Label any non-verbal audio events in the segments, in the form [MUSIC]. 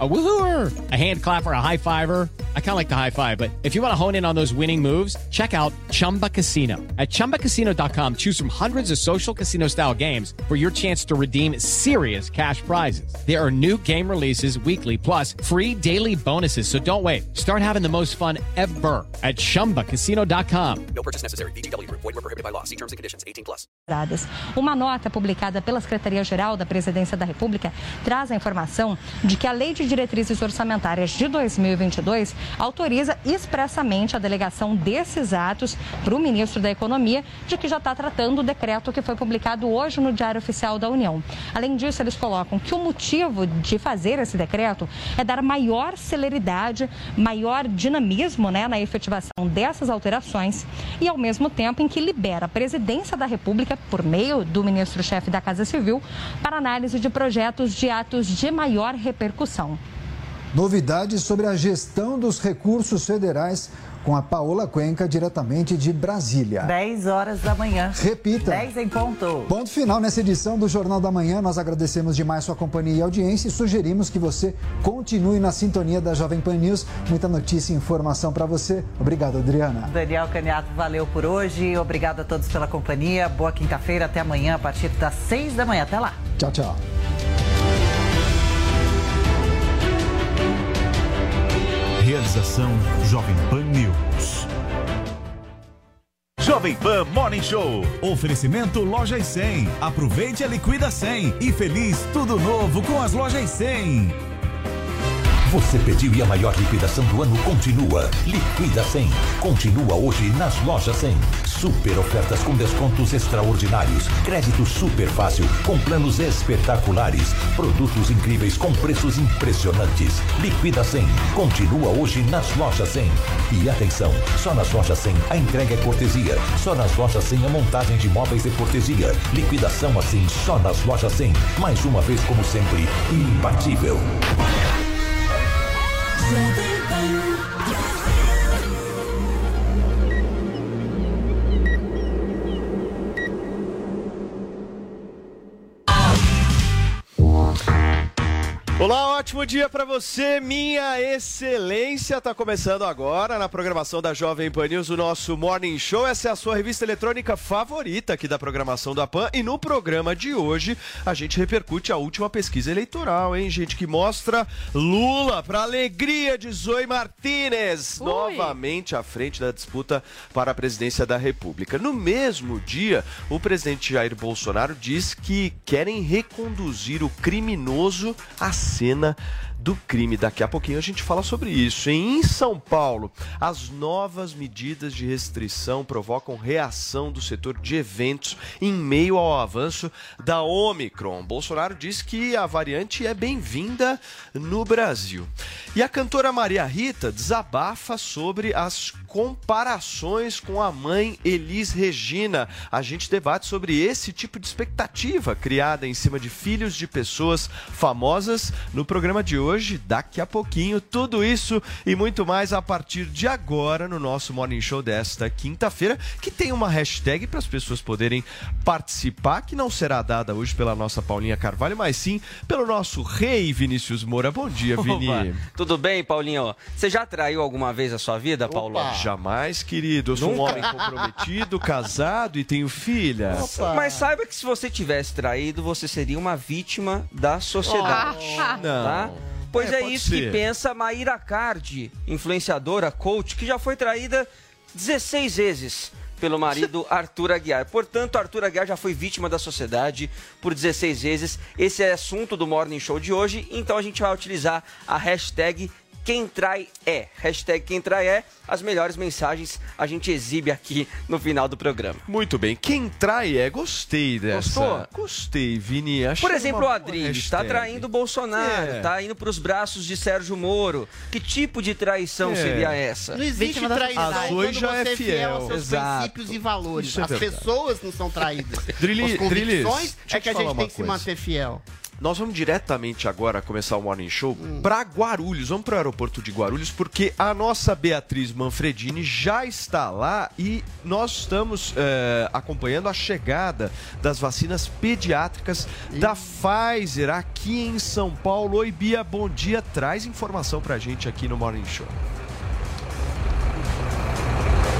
A woohooer, a hand clapper, a high fiver. I kind of like the high five, but if you want to hone in on those winning moves, check out Chumba Casino. At chumbacasino.com, choose from hundreds of social casino style games for your chance to redeem serious cash prizes. There are new game releases weekly, plus free daily bonuses. So don't wait. Start having the most fun ever at chumbacasino.com. No purchase necessary. VGW Group. Void were prohibited by law. See terms and conditions. 18 plus. Uma nota publicada pela Secretaria-Geral da Presidência da República traz a informação de que a Lei de Diretrizes Orçamentárias de 2022 autoriza expressamente a delegação desses atos para o ministro da Economia, de que já está tratando o decreto que foi publicado hoje no Diário Oficial da União. Além disso, eles colocam que o motivo de fazer esse decreto é dar maior celeridade, maior dinamismo né, na efetivação dessas alterações e, ao mesmo tempo, em que libera a presidência da República, por meio do ministro-chefe da Casa Civil, para análise de projetos de atos de maior repercussão. Novidades sobre a gestão dos recursos federais com a Paola Cuenca, diretamente de Brasília. 10 horas da manhã. Repita. 10 em ponto. Ponto final nessa edição do Jornal da Manhã. Nós agradecemos demais sua companhia e audiência e sugerimos que você continue na sintonia da Jovem Pan News. Muita notícia e informação para você. Obrigado, Adriana. Daniel Caniato, valeu por hoje. Obrigado a todos pela companhia. Boa quinta-feira. Até amanhã, a partir das 6 da manhã. Até lá. Tchau, tchau. Realização Jovem Pan News. Jovem Pan Morning Show. Oferecimento Lojas 100. Aproveite a Liquida 100 e feliz tudo novo com as Lojas 100. Você pediu e a maior liquidação do ano continua. Liquida 100. Continua hoje nas lojas 100. Super ofertas com descontos extraordinários. Crédito super fácil com planos espetaculares. Produtos incríveis com preços impressionantes. Liquida 100. Continua hoje nas lojas 100. E atenção, só nas lojas 100 a entrega é cortesia. Só nas lojas 100 a montagem de móveis é cortesia. Liquidação assim só nas lojas 100. Mais uma vez como sempre, imbatível. Rather than Olá, ótimo dia para você, minha excelência. Tá começando agora na programação da Jovem Pan News o nosso Morning Show. Essa é a sua revista eletrônica favorita aqui da programação da Pan. E no programa de hoje a gente repercute a última pesquisa eleitoral, hein, gente, que mostra Lula para alegria de Zoe Martinez, Ui. novamente à frente da disputa para a presidência da República. No mesmo dia, o presidente Jair Bolsonaro diz que querem reconduzir o criminoso à cena do crime. Daqui a pouquinho a gente fala sobre isso. Em São Paulo, as novas medidas de restrição provocam reação do setor de eventos em meio ao avanço da Omicron. Bolsonaro diz que a variante é bem-vinda no Brasil. E a cantora Maria Rita desabafa sobre as comparações com a mãe Elis Regina. A gente debate sobre esse tipo de expectativa criada em cima de filhos de pessoas famosas no programa de hoje, daqui a pouquinho. Tudo isso e muito mais a partir de agora no nosso Morning Show desta quinta-feira, que tem uma hashtag para as pessoas poderem participar, que não será dada hoje pela nossa Paulinha Carvalho, mas sim pelo nosso rei Vinícius Moura. Bom dia, Vini. Opa. Tudo bem, Paulinho? Você já traiu alguma vez a sua vida, Paulo? Jamais, querido. Eu sou um Nunca? homem comprometido, casado e tenho filhas. Mas saiba que se você tivesse traído, você seria uma vítima da sociedade. Ah, não. Pois É, é, isso ser. que pensa Maíra Cardi, influenciadora, coach, que já foi traída 16 vezes pelo marido [LAUGHS] Arthur Aguiar. Portanto, Arthur Aguiar já foi vítima da sociedade por 16 vezes. Esse é assunto do Morning Show de hoje, então a gente vai utilizar a hashtag quem trai é. Hashtag quem trai é. As melhores mensagens a gente exibe aqui no final do programa. Muito bem. Quem trai é. Gostei dessa. Gostou? Gostei, Vini. Achei Por exemplo, o Adriles está traindo o Bolsonaro, É. tá indo para os braços de Sérgio Moro. Que tipo de traição É. seria essa? Não existe Vítima traição A quando já você é é fiel aos seus Exato. princípios e valores. É As pessoas não são traídas. Drilli- As convicções Drilis, é que a gente tem que se coisa. manter fiel. Nós vamos diretamente agora começar o Morning Show para Guarulhos. Vamos para o aeroporto de Guarulhos porque a nossa Beatriz Manfredini já está lá e nós estamos eh, acompanhando a chegada das vacinas pediátricas da Pfizer aqui em São Paulo. Oi, Bia, bom dia. Traz informação para a gente aqui no Morning Show.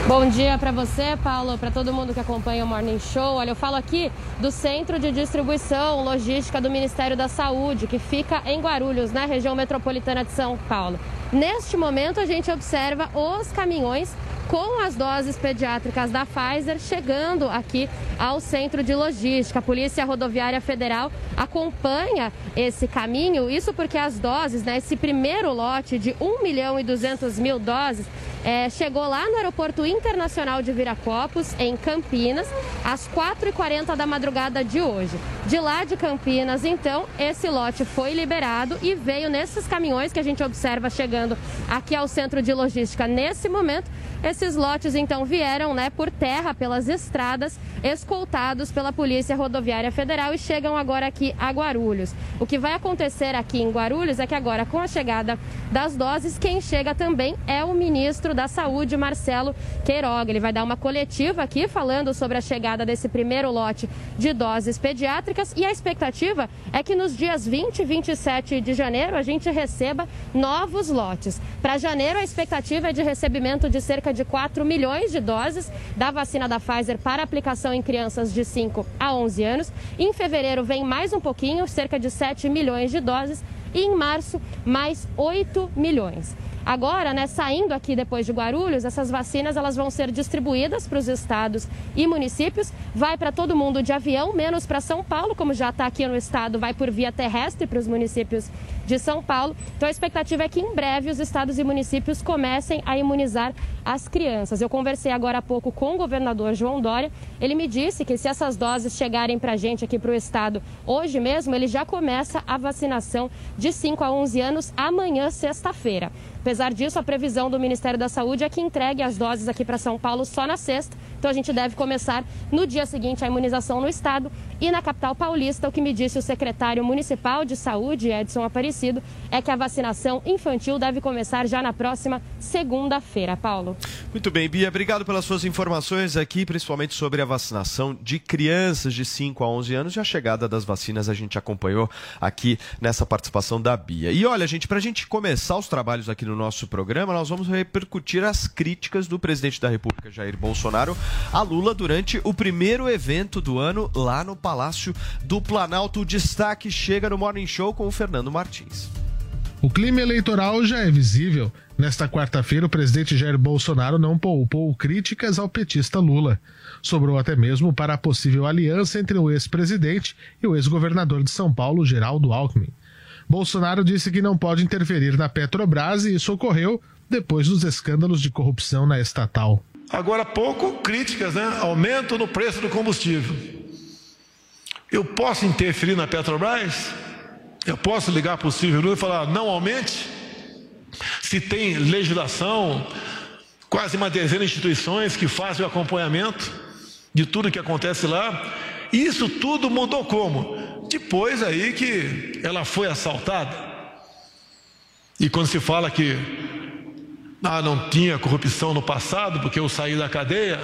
Bom dia para você, Paulo, para todo mundo que acompanha o Morning Show. Olha, eu falo aqui do Centro de Distribuição Logística do Ministério da Saúde, que fica em Guarulhos, na região metropolitana de São Paulo. Neste momento, a gente observa os caminhões com as doses pediátricas da Pfizer chegando aqui ao centro de logística. A Polícia Rodoviária Federal acompanha esse caminho, isso porque as doses, né, esse primeiro lote de 1 milhão e 200 mil doses, é, chegou lá no Aeroporto Internacional de Viracopos, em Campinas, às 4h40 da madrugada de hoje. De lá de Campinas, então, esse lote foi liberado e veio nesses caminhões que a gente observa chegando aqui ao centro de logística nesse momento. Esses lotes então vieram né, por terra, pelas estradas, escoltados pela Polícia Rodoviária Federal e chegam agora aqui a Guarulhos. O que vai acontecer aqui em Guarulhos é que agora, com a chegada das doses, quem chega também é o ministro da Saúde, Marcelo Queiroga. Ele vai dar uma coletiva aqui falando sobre a chegada desse primeiro lote de doses pediátricas e a expectativa é que nos dias 20 e 27 de janeiro a gente receba novos lotes. Para janeiro, a expectativa é de recebimento de cerca de 4 milhões de doses da vacina da Pfizer para aplicação em crianças de 5 a 11 anos. Em fevereiro vem mais um pouquinho, cerca de 7 milhões de doses. E em março, mais 8 milhões. Agora, né, saindo aqui depois de Guarulhos, essas vacinas elas vão ser distribuídas para os estados e municípios. Vai para todo mundo de avião, menos para São Paulo, como já está aqui no estado, vai por via terrestre para os municípios de São Paulo. Então a expectativa é que em breve os estados e municípios comecem a imunizar as crianças. Eu conversei agora há pouco com o governador João Dória. Ele me disse que se essas doses chegarem para a gente aqui para o estado hoje mesmo, ele já começa a vacinação de 5 a 11 anos amanhã, sexta-feira. Apesar disso, a previsão do Ministério da Saúde é que entregue as doses aqui para São Paulo só na sexta. Então a gente deve começar no dia seguinte a imunização no estado e na capital paulista. O que me disse o secretário municipal de saúde, Edson Aparecido, é que a vacinação infantil deve começar já na próxima segunda-feira. Paulo. Muito bem, Bia, obrigado pelas suas informações aqui, principalmente sobre a vacinação de crianças de 5 a 11 anos e a chegada das vacinas a gente acompanhou aqui nessa participação da Bia. E olha, gente, para a gente começar os trabalhos aqui no nosso programa, nós vamos repercutir as críticas do presidente da República, Jair Bolsonaro, a Lula durante o primeiro evento do ano lá no Palácio do Planalto. O destaque chega no Morning Show com o Fernando Martins. O clima eleitoral já é visível. Nesta quarta-feira, o presidente Jair Bolsonaro não poupou críticas ao petista Lula. Sobrou até mesmo para a possível aliança entre o ex-presidente e o ex-governador de São Paulo, Geraldo Alckmin. Bolsonaro disse que não pode interferir na Petrobras e isso ocorreu depois dos escândalos de corrupção na estatal. Agora há pouco, críticas, né? Aumento no preço do combustível. Eu posso interferir na Petrobras? Eu posso ligar para o Silvio Lula e falar, não aumente? Se tem legislação, quase uma dezena de instituições que fazem o acompanhamento de tudo que acontece lá. Isso tudo mudou como? Depois aí que ela foi assaltada. E quando se fala que ah, não tinha corrupção no passado, porque eu saí da cadeia,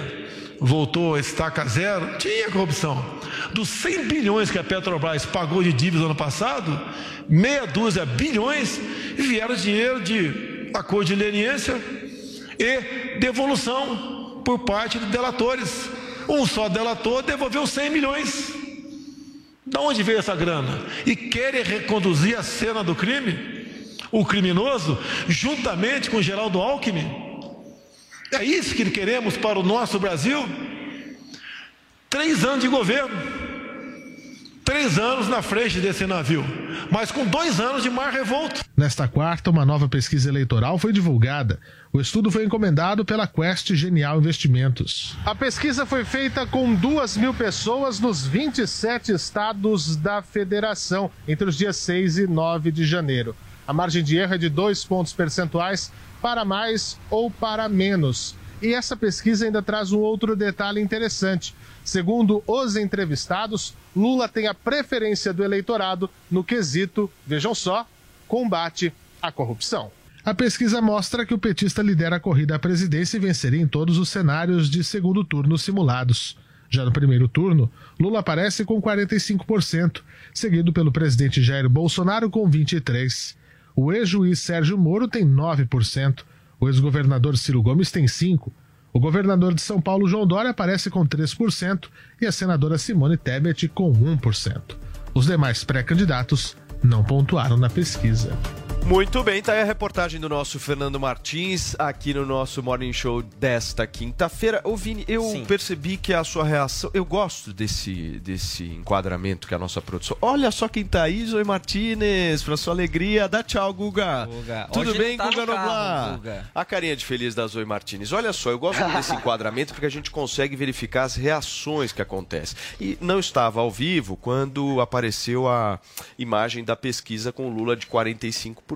voltou a estaca zero, tinha corrupção. Dos 100 bilhões que a Petrobras pagou de dívida no passado, meia dúzia bilhões vieram dinheiro de acordo de leniência e devolução por parte de delatores. Um só delator devolveu 100 milhões. Da onde veio essa grana? E querem reconduzir a cena do crime? O criminoso, juntamente com Geraldo Alckmin? É isso que queremos para o nosso Brasil? Três anos de governo, três anos na frente desse navio, mas com dois anos de mar revolto. Nesta quarta, uma nova pesquisa eleitoral foi divulgada. O estudo foi encomendado pela Quest Genial Investimentos. A pesquisa foi feita com duas mil pessoas nos 27 estados da federação, entre os dias 6 e 9 de janeiro. A margem de erro é de dois pontos percentuais para mais ou para menos. E essa pesquisa ainda traz um outro detalhe interessante. Segundo os entrevistados, Lula tem a preferência do eleitorado no quesito, vejam só, combate à corrupção. A pesquisa mostra que o petista lidera a corrida à presidência e venceria em todos os cenários de segundo turno simulados. Já no primeiro turno, Lula aparece com 45%, seguido pelo presidente Jair Bolsonaro com 23%. O ex-juiz Sérgio Moro tem 9%, o ex-governador Ciro Gomes tem 5%, o governador de São Paulo, João Dória, aparece com 3% e a senadora Simone Tebet com 1%. Os demais pré-candidatos não pontuaram na pesquisa. Muito bem, tá aí a reportagem do nosso Fernando Martins aqui no nosso Morning Show desta quinta-feira. Ô Vini, eu Sim. percebi que a sua reação. Eu gosto desse, desse enquadramento que a nossa produção. Olha só quem tá aí, Zoe Martinez, pra sua alegria. Dá tchau, Guga. Guga, Tudo hoje bem, tá Guga no Noblar? Guga. A carinha de feliz da Zoe Martinez. Olha só, eu gosto desse enquadramento porque a gente consegue verificar as reações que acontecem. E não estava ao vivo quando apareceu a imagem da pesquisa com o Lula de 45%.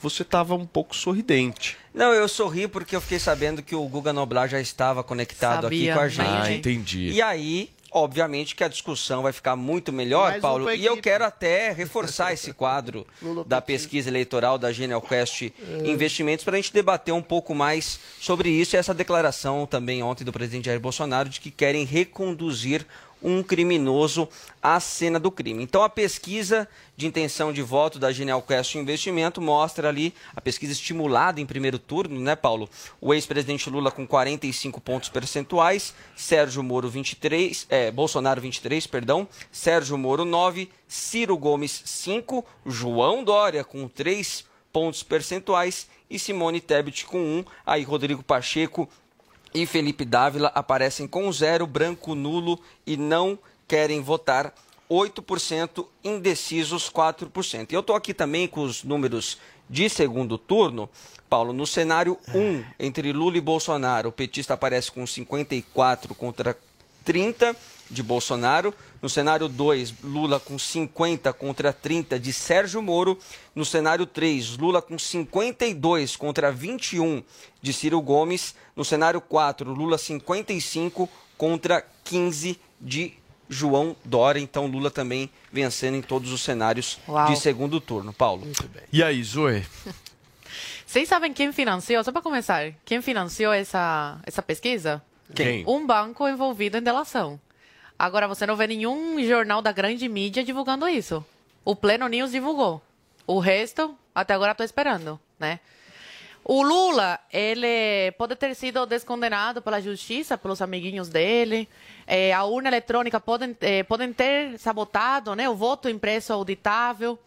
Você estava um pouco sorridente. Não, eu sorri porque eu fiquei sabendo que o Guga Noblar já estava conectado Sabia, aqui com a gente. Ah, entendi. E aí, obviamente, que a discussão vai ficar muito melhor, Mais Paulo. E eu quero até reforçar esse quadro [LAUGHS] da pesquisa eleitoral da Genial Quest Investimentos para a gente debater um pouco mais sobre isso e essa declaração também ontem do presidente Jair Bolsonaro de que querem reconduzir um criminoso à cena do crime. Então a pesquisa de intenção de voto da Genial Quest Investimento mostra ali a pesquisa estimulada em primeiro turno, né, Paulo? O ex-presidente Lula com 45 pontos percentuais, Sérgio Moro 23, é, Bolsonaro 23, perdão, Sérgio Moro 9, Ciro Gomes 5, João Dória com 3 pontos percentuais e Simone Tebet com 1, aí Rodrigo Pacheco e Felipe Dávila aparecem com zero, branco nulo e não querem votar 8%, indecisos 4%. E eu estou aqui também com os números de segundo turno. Paulo, no cenário 1, entre Lula e Bolsonaro, o petista aparece com 54 contra 30 de Bolsonaro. No cenário 2, Lula com 50 contra 30 de Sérgio Moro. No cenário 3, Lula com 52 contra 21 de Ciro Gomes. No cenário 4, Lula 55 contra 15 de João Dória. Então, Lula também vencendo em todos os cenários Uau. de segundo turno. Paulo. E aí, Zoe? [LAUGHS] Vocês sabem quem financiou, só para começar, quem financiou essa, essa pesquisa? Quem? Um banco envolvido em delação. Agora, você não vê nenhum jornal da grande mídia divulgando isso. O Pleno News divulgou. O resto, até agora estou esperando, né? O Lula, ele pode ter sido descondenado pela justiça, pelos amiguinhos dele. Eh, a urna eletrônica podem, eh, podem ter sabotado né, o voto impresso auditável.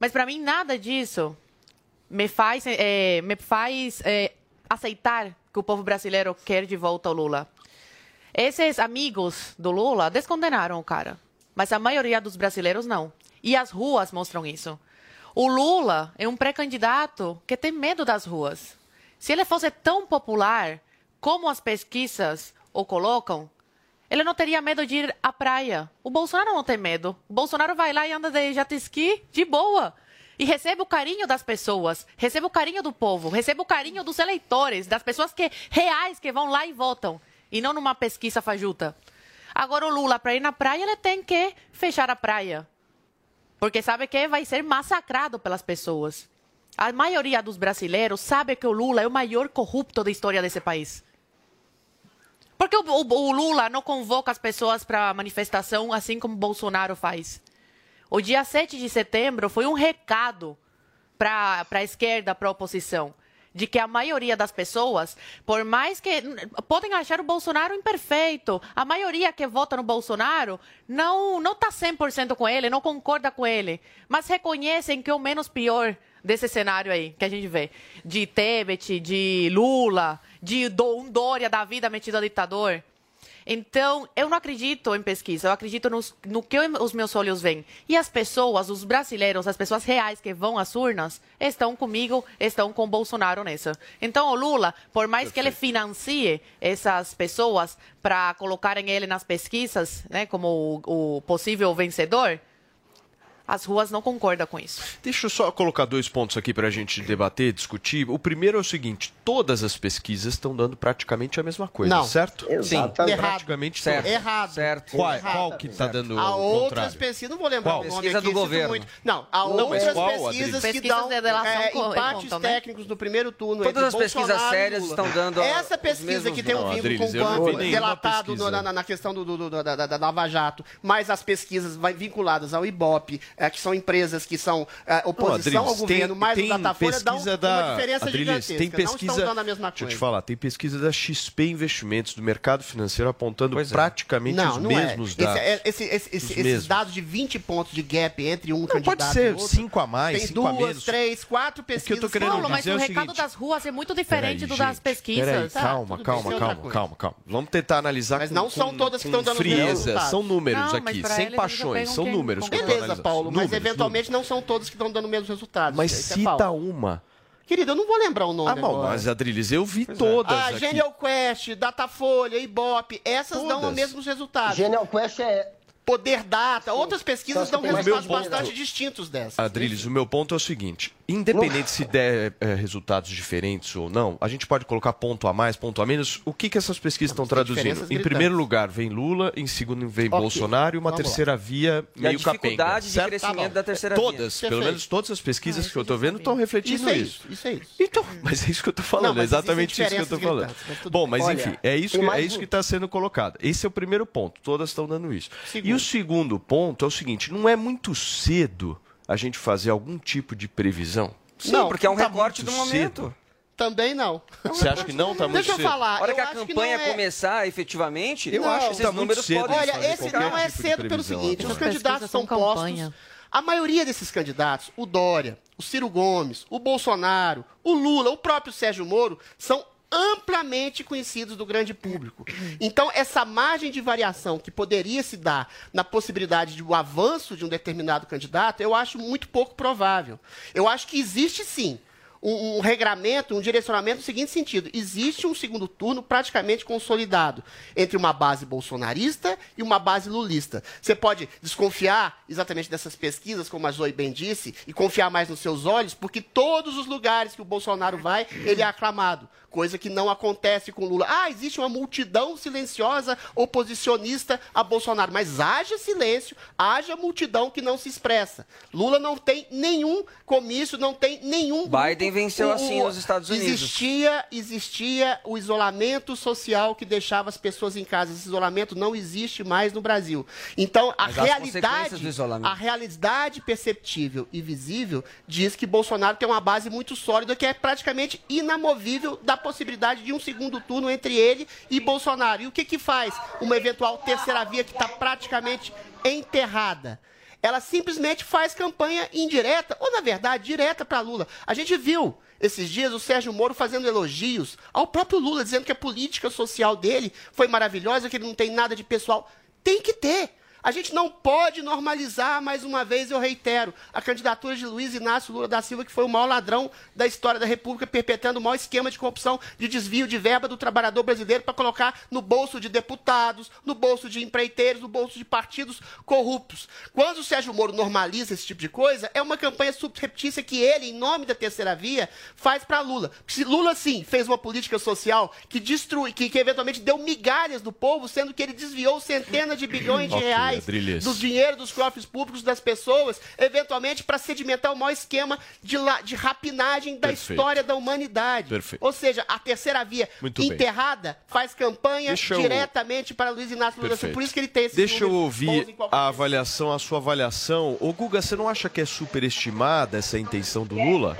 Mas, para mim, nada disso me faz, eh, me faz eh, aceitar que o povo brasileiro quer de volta o Lula. Esses amigos do Lula descondenaram o cara, mas a maioria dos brasileiros não. E as ruas mostram isso. O Lula é um pré-candidato que tem medo das ruas. Se ele fosse tão popular como as pesquisas o colocam, ele não teria medo de ir à praia. O Bolsonaro não tem medo. O Bolsonaro vai lá e anda de jet ski de boa. E recebe o carinho das pessoas, recebe o carinho do povo, recebe o carinho dos eleitores, das pessoas que reais que vão lá e votam, e não numa pesquisa fajuta. Agora o Lula, para ir na praia, ele tem que fechar a praia. Porque sabe que vai ser massacrado pelas pessoas. A maioria dos brasileiros sabe que o Lula é o maior corrupto da história desse país. Porque o, o- o Lula não convoca as pessoas para manifestação assim como Bolsonaro faz. O dia 7 de setembro foi um recado para a esquerda, para a oposição, de que a maioria das pessoas, por mais que podem achar o Bolsonaro imperfeito, a maioria que vota no Bolsonaro não não está 100% com ele, não concorda com ele, mas reconhecem que é o menos pior desse cenário aí que a gente vê, de Tebet, de Lula, de um Dória da vida metido a ditador. Então, eu não acredito em pesquisa, eu acredito nos- no que eu- os meus olhos veem. E as pessoas, os brasileiros, as pessoas reais que vão às urnas, estão comigo, estão com o Bolsonaro nessa. Então, o Lula, por mais que ele financie essas pessoas para colocarem ele nas pesquisas, né, como o, o possível vencedor, as ruas não concordam com isso. Deixa eu só colocar dois pontos aqui para a gente debater, discutir. O primeiro é o seguinte: todas as pesquisas estão dando praticamente a mesma coisa, Não. certo? Exatamente. Sim, Errado. praticamente Certo. todas. Errado. Certo. Qual, Errado. qual que está dando Há o outras pesquisas, não vou lembrar Qual? o nome Pesquisa aqui, do governo. muito. Não, há Não, outras qual, pesquisas Adriles? que Pesquisas dão de delação é, co- empates contam, né? técnicos no primeiro turno Todas as pesquisas Bolsonaro sérias estão dando Essa pesquisa que tem um vínculo com o banco delatado na, na questão do, do- do- da, da, da Lava Jato, mas as pesquisas vai- vinculadas ao IBOP, é, que são empresas que são é, oposição Adriles, ao governo, mais o tem Datafolha, dão pesquisa uma da diferença Adriles, gigantesca. tem não pesquisa, estão dando a mesma Deixa eu coisa. te falar, tem pesquisa da XP Investimentos do mercado financeiro apontando praticamente Não, os não mesmos é. dados. Esse, é- esse- esse- esses mesmos. dados de 20 pontos de gap entre um candidato pode ser e outro. cinco a mais, tem cinco a duas, menos. três, quatro que eu pesquisas. tô Paulo, mas dizer o é o recado seguinte. das ruas é muito diferente Peraí, do das gente, pesquisas. Tá, calma, calma, é calma, coisa. calma, calma. Vamos tentar analisar Mas com, não são todas que estão dando frieza. São números Não, mas aqui, sem paixões, são números. que eu tô Beleza, analisando. Paulo, mas Números, eventualmente não são todos que estão dando os mesmos resultados. Mas Isso é cita falso. uma. Querido, eu não vou lembrar o nome Ah, bom, agora. mas Adriles, eu vi todas Ah, aqui. Genial Quest, Datafolha, Ibope, essas dão Todas. os mesmos resultados. Genial Quest é. Poder Data, outras pesquisas Só dão resultados bastante distintos dessas. Adriles, o meu ponto é o seguinte: independente se der eh, resultados diferentes ou não, a gente pode colocar ponto a mais, ponto a menos. O que, que essas pesquisas estão traduzindo? Em primeiro lugar, vem Lula, em segundo vem Ok, Bolsonaro e uma vamos lá. terceira via E a meio capenga. dificuldade de certo? crescimento Tá da terceira via. Todas, pelo menos todas as pesquisas que eu estou vendo estão refletindo Isso é isso. isso, isso é isso. Então, mas é isso que eu estou falando, Não, mas é exatamente isso que eu estou falando. mas Bom, mas Olha, enfim, é isso, que, é isso que está sendo colocado. Esse é o primeiro ponto, todas estão dando isso. E o segundo ponto é o seguinte: não é muito cedo a gente fazer algum tipo de previsão? Sim, Não, porque é um tá recorte do momento. cedo. Também não. Você acha que não tá muito Deixa eu cedo? falar. A hora eu que a campanha não é- começar efetivamente, Eu Não, acho que esses tá muito números cedo. podem Olha, fazer esse qualquer não é tipo cedo pelo seguinte: os candidatos são campanha. postos. A maioria desses candidatos, o Dória, o Ciro Gomes, o Bolsonaro, o Lula, o próprio Sérgio Moro, são amplamente conhecidos do grande público. Então, essa margem de variação que poderia se dar na possibilidade de o avanço de um determinado candidato, eu acho muito pouco provável. Eu acho que existe sim um, um regramento, um direcionamento no seguinte sentido: existe um segundo turno praticamente consolidado entre uma base bolsonarista e uma base lulista. Você pode desconfiar exatamente dessas pesquisas, como a Zoe bem disse, e confiar mais nos seus olhos, porque todos os lugares que o Bolsonaro vai, ele é aclamado. Coisa que não acontece com Lula. Ah, existe uma multidão silenciosa oposicionista a Bolsonaro. Mas haja silêncio, haja multidão que não se expressa. Lula não tem nenhum comício, não tem nenhum. Biden grupo. venceu assim nos Estados Unidos. Existia, existia o isolamento social que deixava as pessoas em casa. Esse isolamento não existe mais no Brasil. Então, a Mas realidade, a realidade perceptível e visível diz que Bolsonaro tem uma base muito sólida que é praticamente inamovível da possibilidade de um segundo turno entre ele e Bolsonaro. E o que que faz uma eventual terceira via que está praticamente enterrada? Ela simplesmente faz campanha indireta, ou na verdade, direta para Lula. A gente viu esses dias o Sérgio Moro fazendo elogios ao próprio Lula, dizendo que a política social dele foi maravilhosa, que ele não tem nada de pessoal. Tem que ter. A gente não pode normalizar, mais uma vez eu reitero, a candidatura de Luiz Inácio Lula da Silva, que foi o maior ladrão da história da República, perpetrando o maior esquema de corrupção, de desvio de verba do trabalhador brasileiro para colocar no bolso de deputados, no bolso de empreiteiros, no bolso de partidos corruptos. Quando o Sérgio Moro normaliza esse tipo de coisa, é uma campanha subreptícia que ele, em nome da terceira via, faz para Lula. Se Lula, sim, fez uma política social que destrui, que, que eventualmente deu migalhas do povo, sendo que ele desviou centenas de bilhões de Ok, reais dos dinheiro dos cofres públicos das pessoas, eventualmente para sedimentar o maior esquema de, la- de rapinagem da Perfeito. história da humanidade. Perfeito. Ou seja, a terceira via Muito bem. enterrada faz campanha Deixa eu- diretamente para Luiz Inácio Lula. Por isso que ele tem esse Deixa eu ouvir a avaliação, a sua avaliação. Ô Guga, você não acha que é superestimada essa intenção do Lula?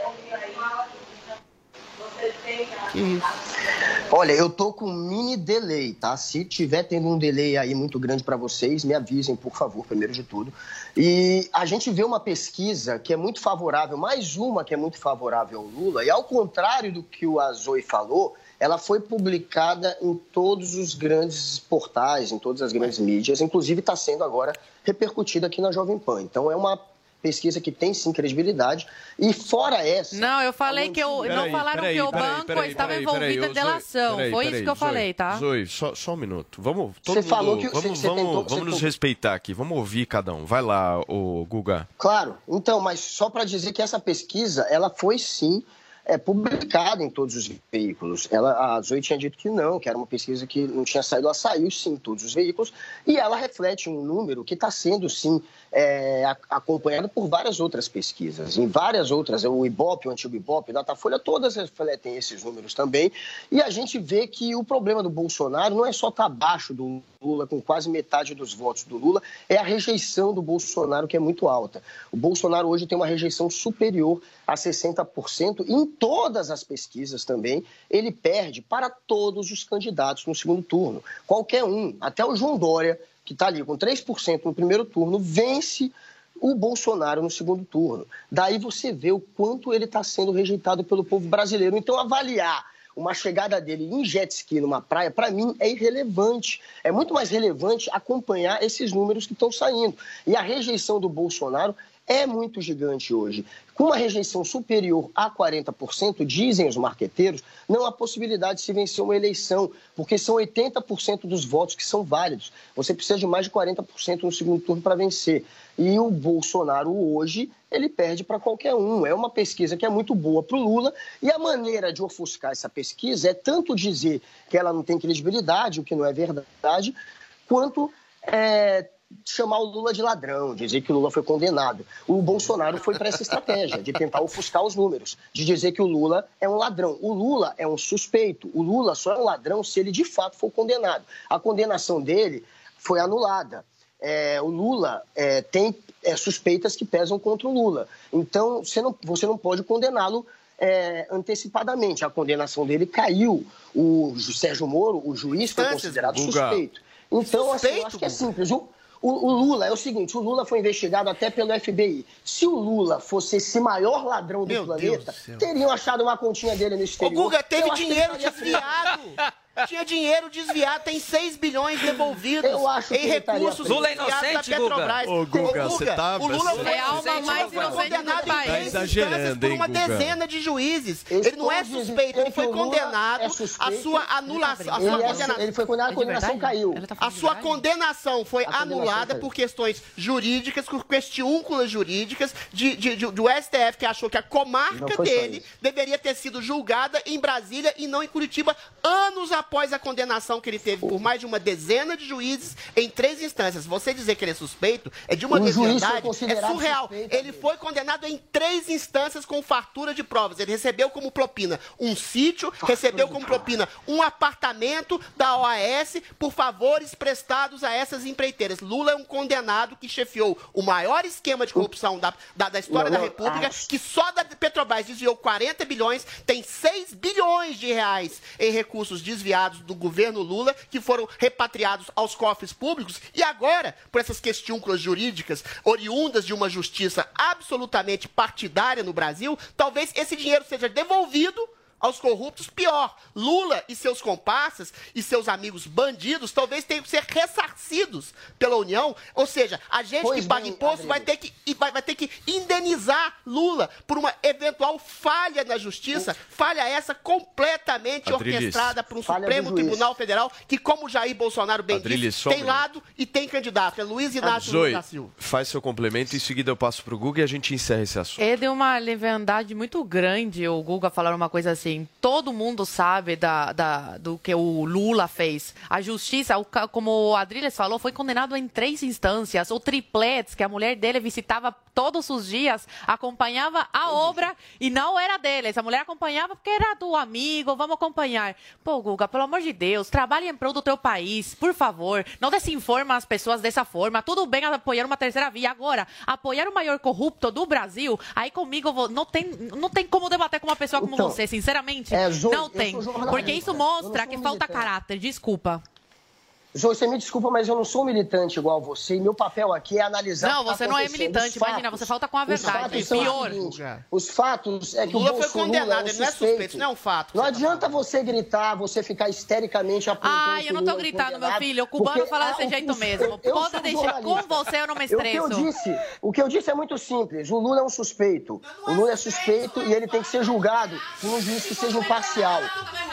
Olha, eu tô com um mini delay, tá? Se tiver tendo um delay aí muito grande para vocês, me avisem, por favor, primeiro de tudo. E a gente vê uma pesquisa que é muito favorável, mais uma que é muito favorável ao Lula, e ao contrário do que o Azoi falou, ela foi publicada em todos os grandes portais, em todas as grandes mídias, inclusive está sendo agora repercutida aqui na Jovem Pan. Então é uma pesquisa que tem sim credibilidade. E fora essa. Não, eu falei que eu. não falaram que o banco estava envolvido em delação. Foi isso que eu falei, tá? Zoe, só, só um minuto. Vamos, todo Você mundo, falou que- vamos, você vamos, tentou- vamos nos tentou- respeitar aqui. Vamos ouvir cada um. Vai lá, o Guga. Claro, então, mas só para dizer que essa pesquisa, ela foi sim é, publicada em todos os veículos. Ela, a Zoe tinha dito que não, que era uma pesquisa que não tinha saído, ela saiu sim em todos os veículos, e ela reflete um número que está sendo sim é, acompanhado por várias outras pesquisas. Em várias outras, o Ibope, o antigo Ibope, o Datafolha, todas refletem esses números também, e a gente vê que o problema do Bolsonaro não é só estar abaixo do Lula, com quase metade dos votos do Lula, é a rejeição do Bolsonaro, que é muito alta. O Bolsonaro hoje tem uma rejeição superior a 60%, e em todas as pesquisas também, ele perde para todos os candidatos no segundo turno. Qualquer um, até o João Dória, que está ali com 3% no primeiro turno, vence o Bolsonaro no segundo turno. Daí você vê o quanto ele está sendo rejeitado pelo povo brasileiro. Então, avaliar uma chegada dele em jet ski numa praia, para mim, é irrelevante. É muito mais relevante acompanhar esses números que estão saindo. E a rejeição do Bolsonaro é muito gigante hoje. Com uma rejeição superior a 40%, dizem os marqueteiros, não há possibilidade de se vencer uma eleição, porque são 80% dos votos que são válidos. Você precisa de mais de 40% no segundo turno para vencer. E o Bolsonaro hoje, ele perde para qualquer um. É uma pesquisa que é muito boa para o Lula, e a maneira de ofuscar essa pesquisa é tanto dizer que ela não tem credibilidade, o que não é verdade, quanto é, chamar o Lula de ladrão, dizer que o Lula foi condenado. O Bolsonaro foi para essa estratégia de tentar ofuscar os números, de dizer que o Lula é um ladrão. O Lula é um suspeito. O Lula só é um ladrão se ele de fato for condenado. A condenação dele foi anulada. É, o Lula é, tem é, suspeitas que pesam contra o Lula. Então, você não, você não pode condená-lo é, antecipadamente. A condenação dele caiu. O Sérgio Moro, o juiz, foi considerado suspeito. Então, assim, eu acho que é simples. O, o- o Lula, é o seguinte, o Lula foi investigado até pelo FBI. Se o Lula fosse esse maior ladrão do planeta, teriam achado uma continha dele no exterior. Guga, teve dinheiro desviado. Tinha dinheiro desviado, tem 6 bilhões devolvidos Eu acho em ele recursos. Lula é da inocente, Guga? Petrobras. Ô, Guga, você tá- o Lula você- foi É alma mais condenado do país. em Tá três exagerando, instâncias por uma Guga? dezena de juízes. Ele não é suspeito, ele foi condenado. é A sua anulação, a Ele, sua é- condenação. ele foi condenado, a É de condenação caiu. Tá A sua condenação foi anulada por questões jurídicas, por questiúnculas jurídicas de, de- de- do STF que achou que a comarca dele deveria ter sido julgada em Brasília e não em Curitiba, anos após a condenação que ele teve por mais de uma dezena de juízes em três instâncias. Você dizer que ele é suspeito é de uma desverdade, é surreal. suspeito, Ele amigo. foi condenado em três instâncias com fartura de provas. Ele recebeu como propina um sítio, recebeu como propina um apartamento da OAS por favores prestados a essas empreiteiras. Lula é um condenado que chefiou o maior esquema de corrupção da, da, da história Não, da República, que só da Petrobras desviou 40 bilhões, tem 6 bilhões de reais em recursos desviados do governo Lula, que foram repatriados aos cofres públicos, e agora, por essas questões jurídicas oriundas de uma justiça absolutamente partidária no Brasil, talvez esse dinheiro seja devolvido aos corruptos, pior, Lula e seus comparsas e seus amigos bandidos talvez tenham que ser ressarcidos pela União, ou seja, a gente Pois que paga bem, imposto vai ter, que, e vai, vai ter que indenizar Lula por uma eventual falha na justiça, falha essa completamente Adriles. orquestrada por um Falha Supremo. Tribunal Federal que, como Jair Bolsonaro bem Adriles, disse, tem lado e tem candidato, é Luiz Inácio Lula Zoe, da Silva. faz seu complemento, em seguida eu passo pro Guga e a gente encerra esse assunto. É de uma leviandade muito grande o Guga falar uma coisa assim. Todo mundo sabe da, da- do que o Lula fez. A justiça, o como o Adriles falou, foi condenado em três instâncias. O triplex, que a mulher dele visitava todos os dias, acompanhava a obra e não era deles. A mulher acompanhava porque era do amigo, vamos acompanhar. Pô, Guga, pelo amor de Deus, trabalhe em prol do teu país, por favor. Não desinforma as pessoas dessa forma. Tudo bem apoiar uma terceira via. Agora, apoiar o maior corrupto do Brasil, aí comigo não, tem, não tem como debater com uma pessoa como Então, você, sinceramente. É, Zoe, não tem. Porque isso mostra que falta caráter. Desculpa. Zoe, você me desculpa, mas eu não sou militante igual você e meu papel aqui é analisar. Não, o que tá você não é militante, Os imagina, fatos- você falta com a os verdade. fatos são Pior. Os fatos é que Lula o foi Bolsonaro condenado, é um ele não é suspeito. não é um fato. Não adianta você gritar, você ficar histericamente apontando Ai, que eu não tô Lula é gritando, meu filho. O cubano porque fala desse um jeito mesmo. eu- Pode deixar. Com você eu não me Eu- O que estresso. eu disse, o que eu disse é muito simples. O Lula é um suspeito. O Lula é suspeito e ele tem que ser julgado por um juiz que seja imparcial.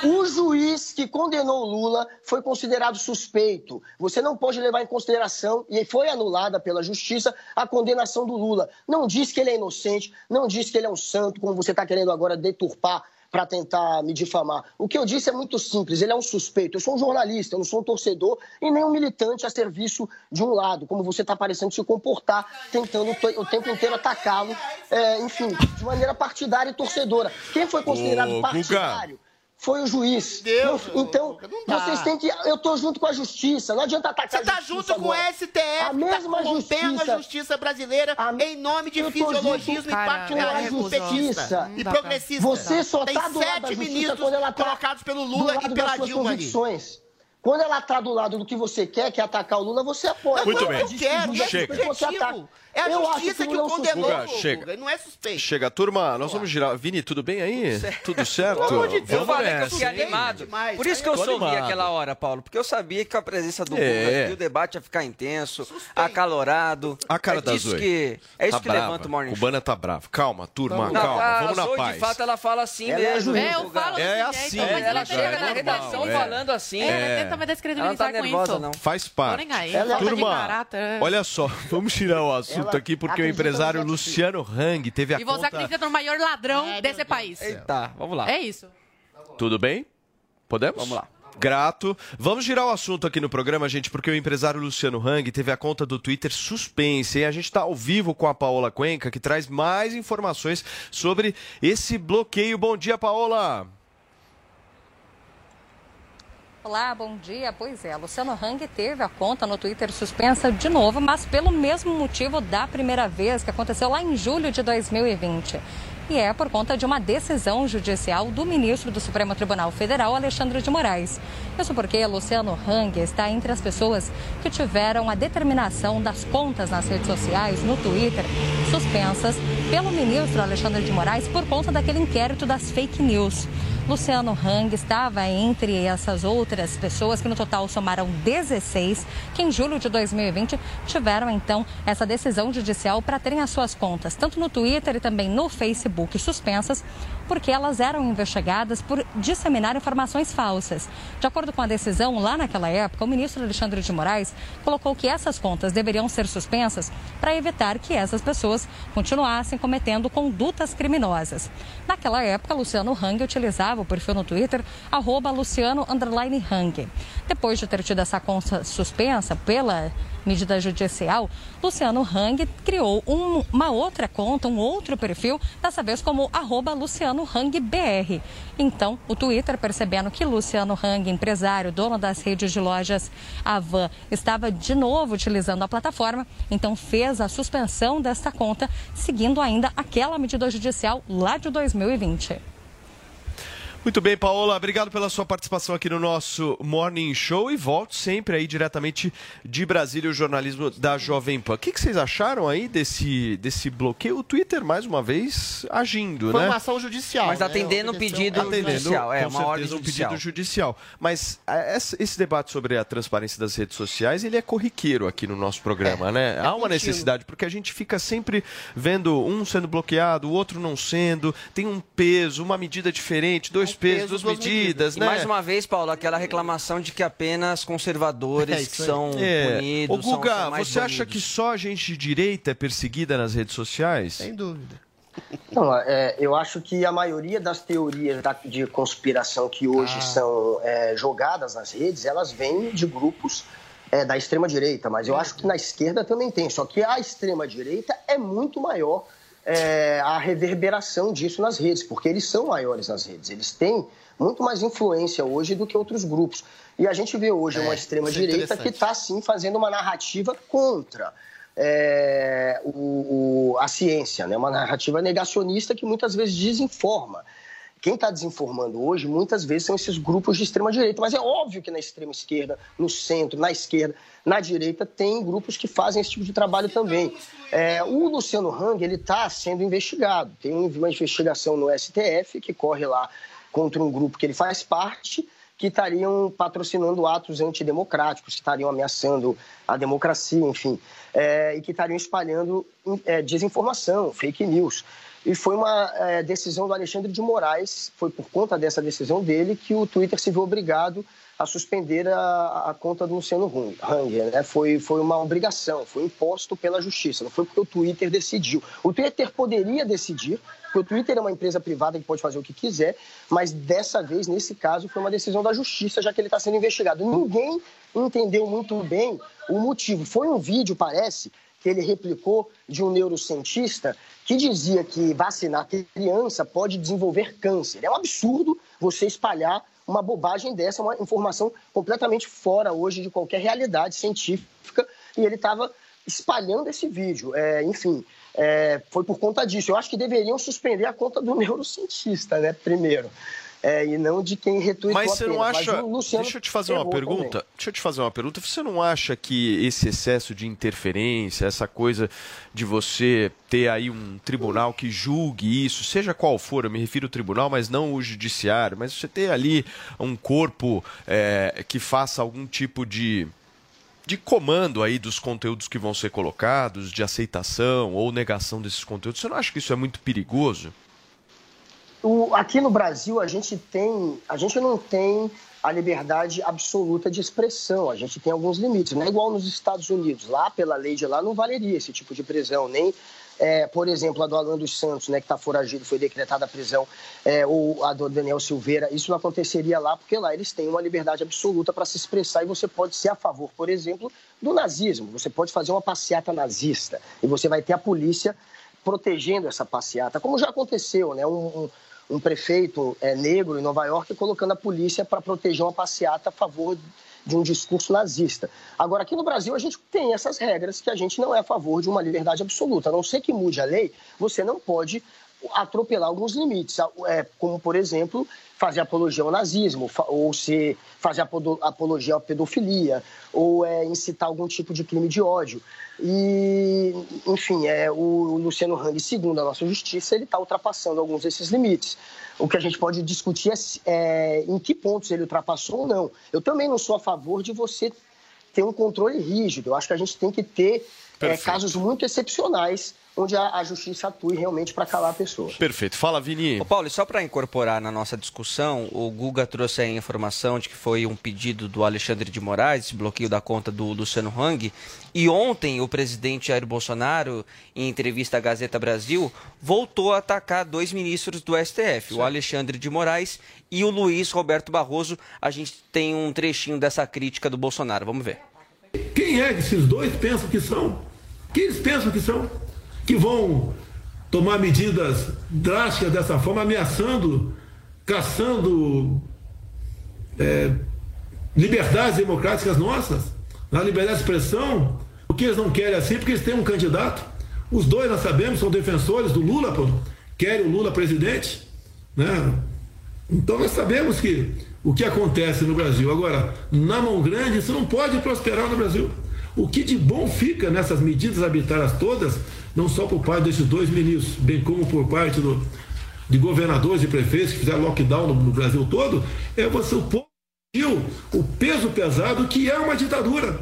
O juiz que condenou o Lula foi considerado suspeito. Você não pode levar em consideração, e foi anulada pela justiça, a condenação do Lula. Não diz que ele é inocente, não diz que ele é um santo, como você está querendo agora deturpar para tentar me difamar. O que eu disse é muito simples, ele é um suspeito. Eu sou um jornalista, eu não sou um torcedor e nem um militante a serviço de um lado, como você está parecendo se comportar, tentando o te- o tempo inteiro atacá-lo, é, enfim, de maneira partidária e torcedora. Quem foi considerado Ô, partidário? Foi o juiz. Não- então, vocês têm que. Eu tô junto com a justiça. Não adianta atacar Você tá a justiça junto com o. STF, A que mesma tá justiça. a justiça brasileira em nome de Eu fisiologismo e a partidarismo petista justiça. e progressista. Você só Tem tá do lado da sete justiça ministros quando ela tá colocados pelo do Lula lado e das pela suas Dilma ali. convicções. Quando ela tá do lado do que você quer, que é atacar o Lula, você apoia. Muito Quando bem. que Quero, Chega. você ataca. É a Eu acho justiça que é o condenou, suspeito. Guga, chega. Guga, não é suspeito. Chega, turma, nós vamos girar. Vini, tudo bem aí? Tudo certo? Pelo amor de Deus, eu falei que eu fiquei animado. Por isso que eu sorri animado. aquela hora, Paulo. Porque eu sabia que com a presença do É. Guga aqui, o debate ia ficar intenso, acalorado. A cara é da Zoe. que É isso Tá que brava. levanta o Morning Show. Cubana tá bravo. Calma, turma, Não, calma. a Vamos na Zoe, paz. de fato, ela fala assim Ela é mesmo. É, eu falo É desse assim, mas ela é chega na redação É. falando assim. É, É. tenta me Ela descredibilizar tá com isso. não. Faz parte. Ela- Turma, olha só, [LAUGHS] vamos tirar o assunto Ela aqui, porque o empresário no Luciano Hang teve a E você conta... acredita no maior ladrão desse país. Tá, vamos lá. É isso. Tudo bem? Podemos? Vamos lá. Grato. Vamos girar o assunto aqui no programa, gente, porque o empresário Luciano Hang teve a conta do Twitter suspensa. E a gente está ao vivo com a Paola Cuenca, que traz mais informações sobre esse bloqueio. Bom dia, Paola. Olá, bom dia. Pois é, Luciano Hang teve a conta no Twitter suspensa de novo, mas pelo mesmo motivo da primeira vez, que aconteceu lá em julho de 2020. E é por conta de uma decisão judicial do ministro do Supremo Tribunal Federal, Alexandre de Moraes. Isso porque Luciano Hang está entre as pessoas que tiveram a determinação das contas nas redes sociais, no Twitter, suspensas pelo ministro Alexandre de Moraes por conta daquele inquérito das fake news. Luciano Hang estava entre essas outras pessoas, que no total somaram 16, que em julho de 2020 tiveram então essa decisão judicial para terem as suas contas, tanto no Twitter e também no Facebook, suspensas, porque elas eram investigadas por disseminar informações falsas. De acordo com a decisão, lá naquela época, o ministro Alexandre de Moraes colocou que essas contas deveriam ser suspensas para evitar que essas pessoas continuassem cometendo condutas criminosas. Naquela época, Luciano Hang utilizava o perfil no Twitter, arroba Luciano Hang. Depois de ter tido essa conta suspensa pela medida judicial, Luciano Hang criou um- uma outra conta, um outro perfil, dessa vez como arroba Luciano Hang BR. Então, o Twitter, percebendo que Luciano Hang, empresário, dono das redes de lojas Avan, estava de novo utilizando a plataforma, então fez a suspensão desta conta, seguindo ainda aquela medida judicial lá de 2020. Muito bem, Paola, obrigado pela sua participação aqui no nosso Morning Show e volto sempre aí diretamente de Brasília, o jornalismo da Jovem Pan. O que, que vocês acharam aí desse, desse bloqueio? O Twitter, mais uma vez, agindo, Foi né? uma ação judicial. Mas né? atendendo um Obedeceu- pedido Atendendo, judicial, é uma certeza, ordem um judicial. pedido judicial. Mas é, esse debate sobre a transparência das redes sociais, ele é corriqueiro aqui no nosso programa, né? Há uma necessidade, porque a gente fica sempre vendo um sendo bloqueado, o outro não sendo, tem um peso, uma medida diferente, dois pesos, duas medidas, E né? mais uma vez, Paulo, aquela reclamação de que apenas conservadores É, que são É. punidos. Ô, Guga, são, são mais você acha que só gente de direita é perseguida nas redes sociais? Sem dúvida. Não, é, eu acho que a maioria das teorias da- de conspiração que hoje Ah. são é, jogadas nas redes, elas vêm de grupos é, da extrema-direita, mas eu acho que na esquerda também tem. Só que a extrema-direita é muito maior é, a reverberação disso nas redes, porque eles são maiores nas redes. Eles têm muito mais influência hoje do que outros grupos. E a gente vê hoje É, uma isso é extrema-direita que está, sim, fazendo uma narrativa contra é, o- o- a ciência, né? uma narrativa negacionista que muitas vezes desinforma. Quem está desinformando hoje, muitas vezes, são esses grupos de extrema-direita. Mas é óbvio que na extrema-esquerda, no centro, na esquerda, na direita, tem grupos que fazem esse tipo de trabalho também. É, o Luciano Hang, ele está sendo investigado. Tem uma investigação no STF que corre lá contra um grupo que ele faz parte, que estariam patrocinando atos antidemocráticos, que estariam ameaçando a democracia, enfim, é, e que estariam espalhando é, desinformação, fake news. E foi uma é, decisão do Alexandre de Moraes, foi por conta dessa decisão dele que o Twitter se viu obrigado a suspender a, a conta do Luciano Hang. Né? Foi, foi uma obrigação, foi imposto pela justiça, não foi porque o Twitter decidiu. O Twitter poderia decidir, porque o Twitter é uma empresa privada que pode fazer o que quiser, mas dessa vez, nesse caso, foi uma decisão da justiça, já que ele está sendo investigado. Ninguém entendeu muito bem o motivo. Foi um vídeo, parece, que ele replicou de um neurocientista que dizia que vacinar criança pode desenvolver câncer. É um absurdo você espalhar uma bobagem dessa, uma informação completamente fora hoje de qualquer realidade científica, e ele estava espalhando esse vídeo. É, enfim, é, foi por conta disso. Eu acho que deveriam suspender a conta do [LAUGHS] neurocientista, né, primeiro é, e não de quem retweetou Mas você não acha. Deixa eu te fazer uma pergunta. também. Deixa eu te fazer uma pergunta. Você não acha que esse excesso de interferência, essa coisa de você ter aí um tribunal que julgue isso, seja qual for, eu me refiro ao tribunal, mas não o judiciário, mas você ter ali um corpo é, que faça algum tipo de de comando aí dos conteúdos que vão ser colocados, de aceitação ou negação desses conteúdos. Você não acha que isso é muito perigoso? O- aqui no Brasil a gente tem, a gente não tem a liberdade absoluta de expressão. A gente tem alguns limites. Não é igual nos Estados Unidos. Lá pela lei de lá não valeria esse tipo de prisão. Nem, é, por exemplo, a do Alan dos Santos, né, que está foragido, foi decretada a prisão, é, ou a do Daniel Silveira. Isso não aconteceria lá porque lá eles têm uma liberdade absoluta para se expressar e você pode ser a favor, por exemplo, do nazismo. Você pode fazer uma passeata nazista e você vai ter a polícia protegendo essa passeata, como já aconteceu, né? Um, um- um prefeito é, negro em Nova York colocando a polícia para proteger uma passeata a favor de um discurso nazista. Agora, aqui no Brasil, a gente tem essas regras que a gente não é a favor de uma liberdade absoluta. A não ser que mude a lei, você não pode atropelar alguns limites, é, como, por exemplo, fazer apologia ao nazismo, ou se fazer apologia à pedofilia, ou é, incitar algum tipo de crime de ódio. E, enfim, é, o Luciano Hang, segundo a nossa justiça, ele está ultrapassando alguns desses limites. O que a gente pode discutir é, é em que pontos ele ultrapassou ou não. Eu também não sou a favor de você ter um controle rígido. Eu acho que a gente tem que ter é, casos muito excepcionais onde a, a justiça atue realmente para calar a pessoa. Perfeito. Fala, Vini. Ô Paulo, e só para incorporar na nossa discussão, o Guga trouxe aí a informação de que foi um pedido do Alexandre de Moraes, esse bloqueio da conta do Luciano Hang. E ontem o presidente Jair Bolsonaro, em entrevista à Gazeta Brasil, voltou a atacar dois ministros do STF, o Alexandre de Moraes e o Luiz Roberto Barroso. A gente tem um trechinho dessa crítica do Bolsonaro. Vamos ver. Quem é que esses dois pensam que são? Quem eles pensam que são? Que vão tomar medidas drásticas dessa forma, ameaçando, caçando é, liberdades democráticas nossas, na liberdade de expressão. O que eles não querem assim, porque eles têm um candidato. Os dois, nós sabemos, são defensores do Lula, querem o Lula presidente. Né? Então nós sabemos que o que acontece no Brasil. Agora, na mão grande, isso não pode prosperar no Brasil. O que de bom fica nessas medidas arbitrárias todas, não só por parte desses dois ministros, bem como por parte do- de governadores e prefeitos que fizeram lockdown no, no Brasil todo, é você o povo o peso pesado que é uma ditadura.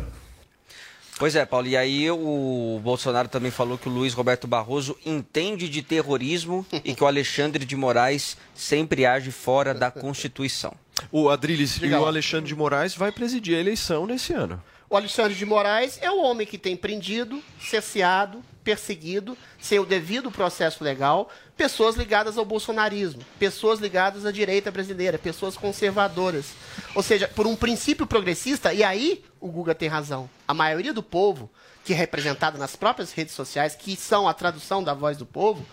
Pois é, Paulo, e aí o Bolsonaro também falou que o Luiz Roberto Barroso entende de terrorismo [LAUGHS] e que o Alexandre de Moraes sempre age fora da Constituição. O Adriles e o. Alexandre de Moraes vai presidir a eleição nesse ano. O Alexandre de Moraes é o homem que tem prendido, cerceado, perseguido, sem o devido processo legal, pessoas ligadas ao bolsonarismo, pessoas ligadas à direita brasileira, pessoas conservadoras. Ou seja, por um princípio progressista, e aí o Guga tem razão. A maioria do povo, que é representado nas próprias redes sociais, que são a tradução da voz do povo,